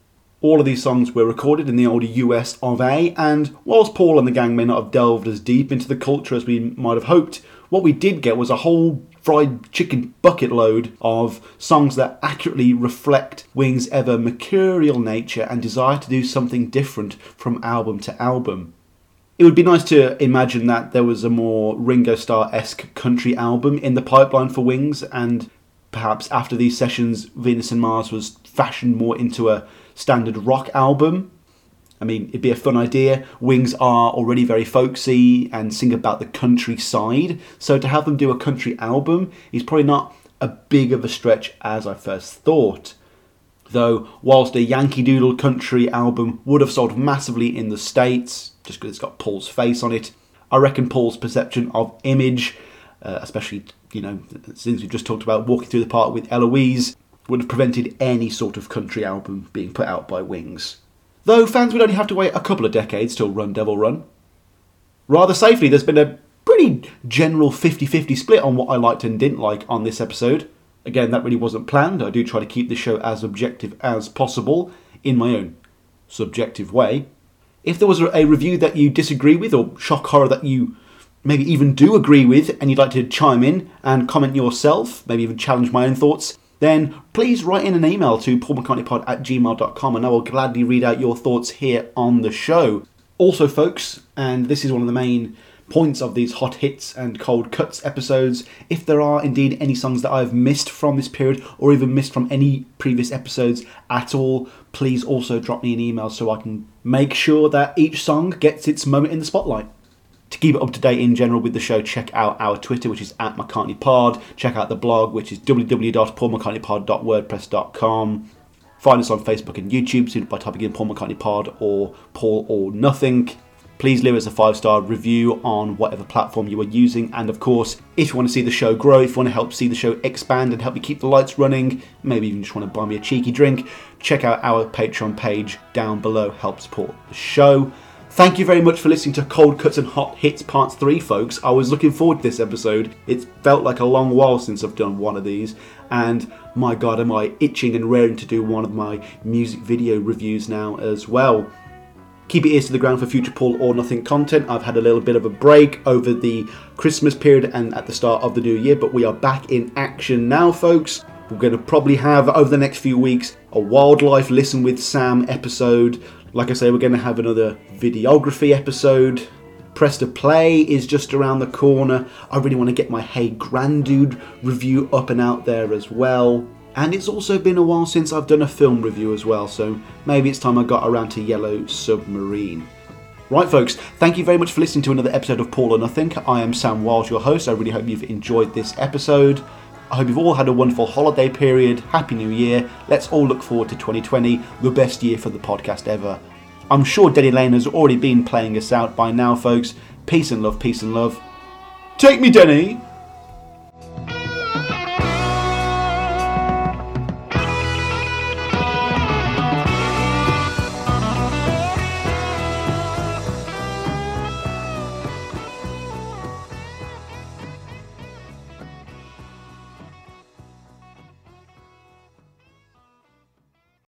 All of these songs were recorded in the older US of A, and whilst Paul and the gang may not have delved as deep into the culture as we might have hoped, what we did get was a whole fried chicken bucket load of songs that accurately reflect Wings' ever mercurial nature and desire to do something different from album to album. It would be nice to imagine that there was a more Ringo Starr esque country album in the pipeline for Wings, and perhaps after these sessions, Venus and Mars was fashioned more into a standard rock album. I mean, it'd be a fun idea. Wings are already very folksy and sing about the countryside, so to have them do a country album is probably not a big of a stretch as I first thought. Though, whilst a Yankee Doodle country album would have sold massively in the States, just because it's got Paul's face on it, I reckon Paul's perception of image, uh, especially, you know, since we've just talked about walking through the park with Eloise, would have prevented any sort of country album being put out by Wings. Though fans would only have to wait a couple of decades till Run Devil Run. Rather safely, there's been a pretty general 50 50 split on what I liked and didn't like on this episode. Again, that really wasn't planned. I do try to keep the show as objective as possible in my own subjective way. If there was a review that you disagree with or shock horror that you maybe even do agree with and you'd like to chime in and comment yourself, maybe even challenge my own thoughts, then please write in an email to paulmccartneypod at gmail.com and I will gladly read out your thoughts here on the show. Also, folks, and this is one of the main points of these hot hits and cold cuts episodes, if there are indeed any songs that I've missed from this period or even missed from any previous episodes at all, please also drop me an email so I can make sure that each song gets its moment in the spotlight. To keep it up to date in general with the show, check out our Twitter, which is at McCartneyPod. Check out the blog, which is www.paulmccartneypod.wordpress.com. Find us on Facebook and YouTube by typing in Paul McCartney Pod or Paul or Nothing. Please leave us a five star review on whatever platform you are using. And of course, if you want to see the show grow, if you want to help see the show expand and help me keep the lights running, maybe even just want to buy me a cheeky drink, check out our Patreon page down below. Help support the show. Thank you very much for listening to Cold Cuts and Hot Hits Part 3, folks. I was looking forward to this episode. It felt like a long while since I've done one of these, and my god, am I itching and raring to do one of my music video reviews now as well. Keep your ears to the ground for future Paul or Nothing content. I've had a little bit of a break over the Christmas period and at the start of the new year, but we are back in action now, folks. We're going to probably have over the next few weeks a wildlife listen with Sam episode. Like I say, we're going to have another videography episode. Press to play is just around the corner. I really want to get my Hey Grandude review up and out there as well. And it's also been a while since I've done a film review as well, so maybe it's time I got around to Yellow Submarine. Right, folks, thank you very much for listening to another episode of Paul or Nothing. I am Sam Wiles, your host. I really hope you've enjoyed this episode. I hope you've all had a wonderful holiday period. Happy New Year. Let's all look forward to 2020, the best year for the podcast ever. I'm sure Denny Laine has already been playing us out by now, folks. Peace and love, peace and love. Take me, Denny!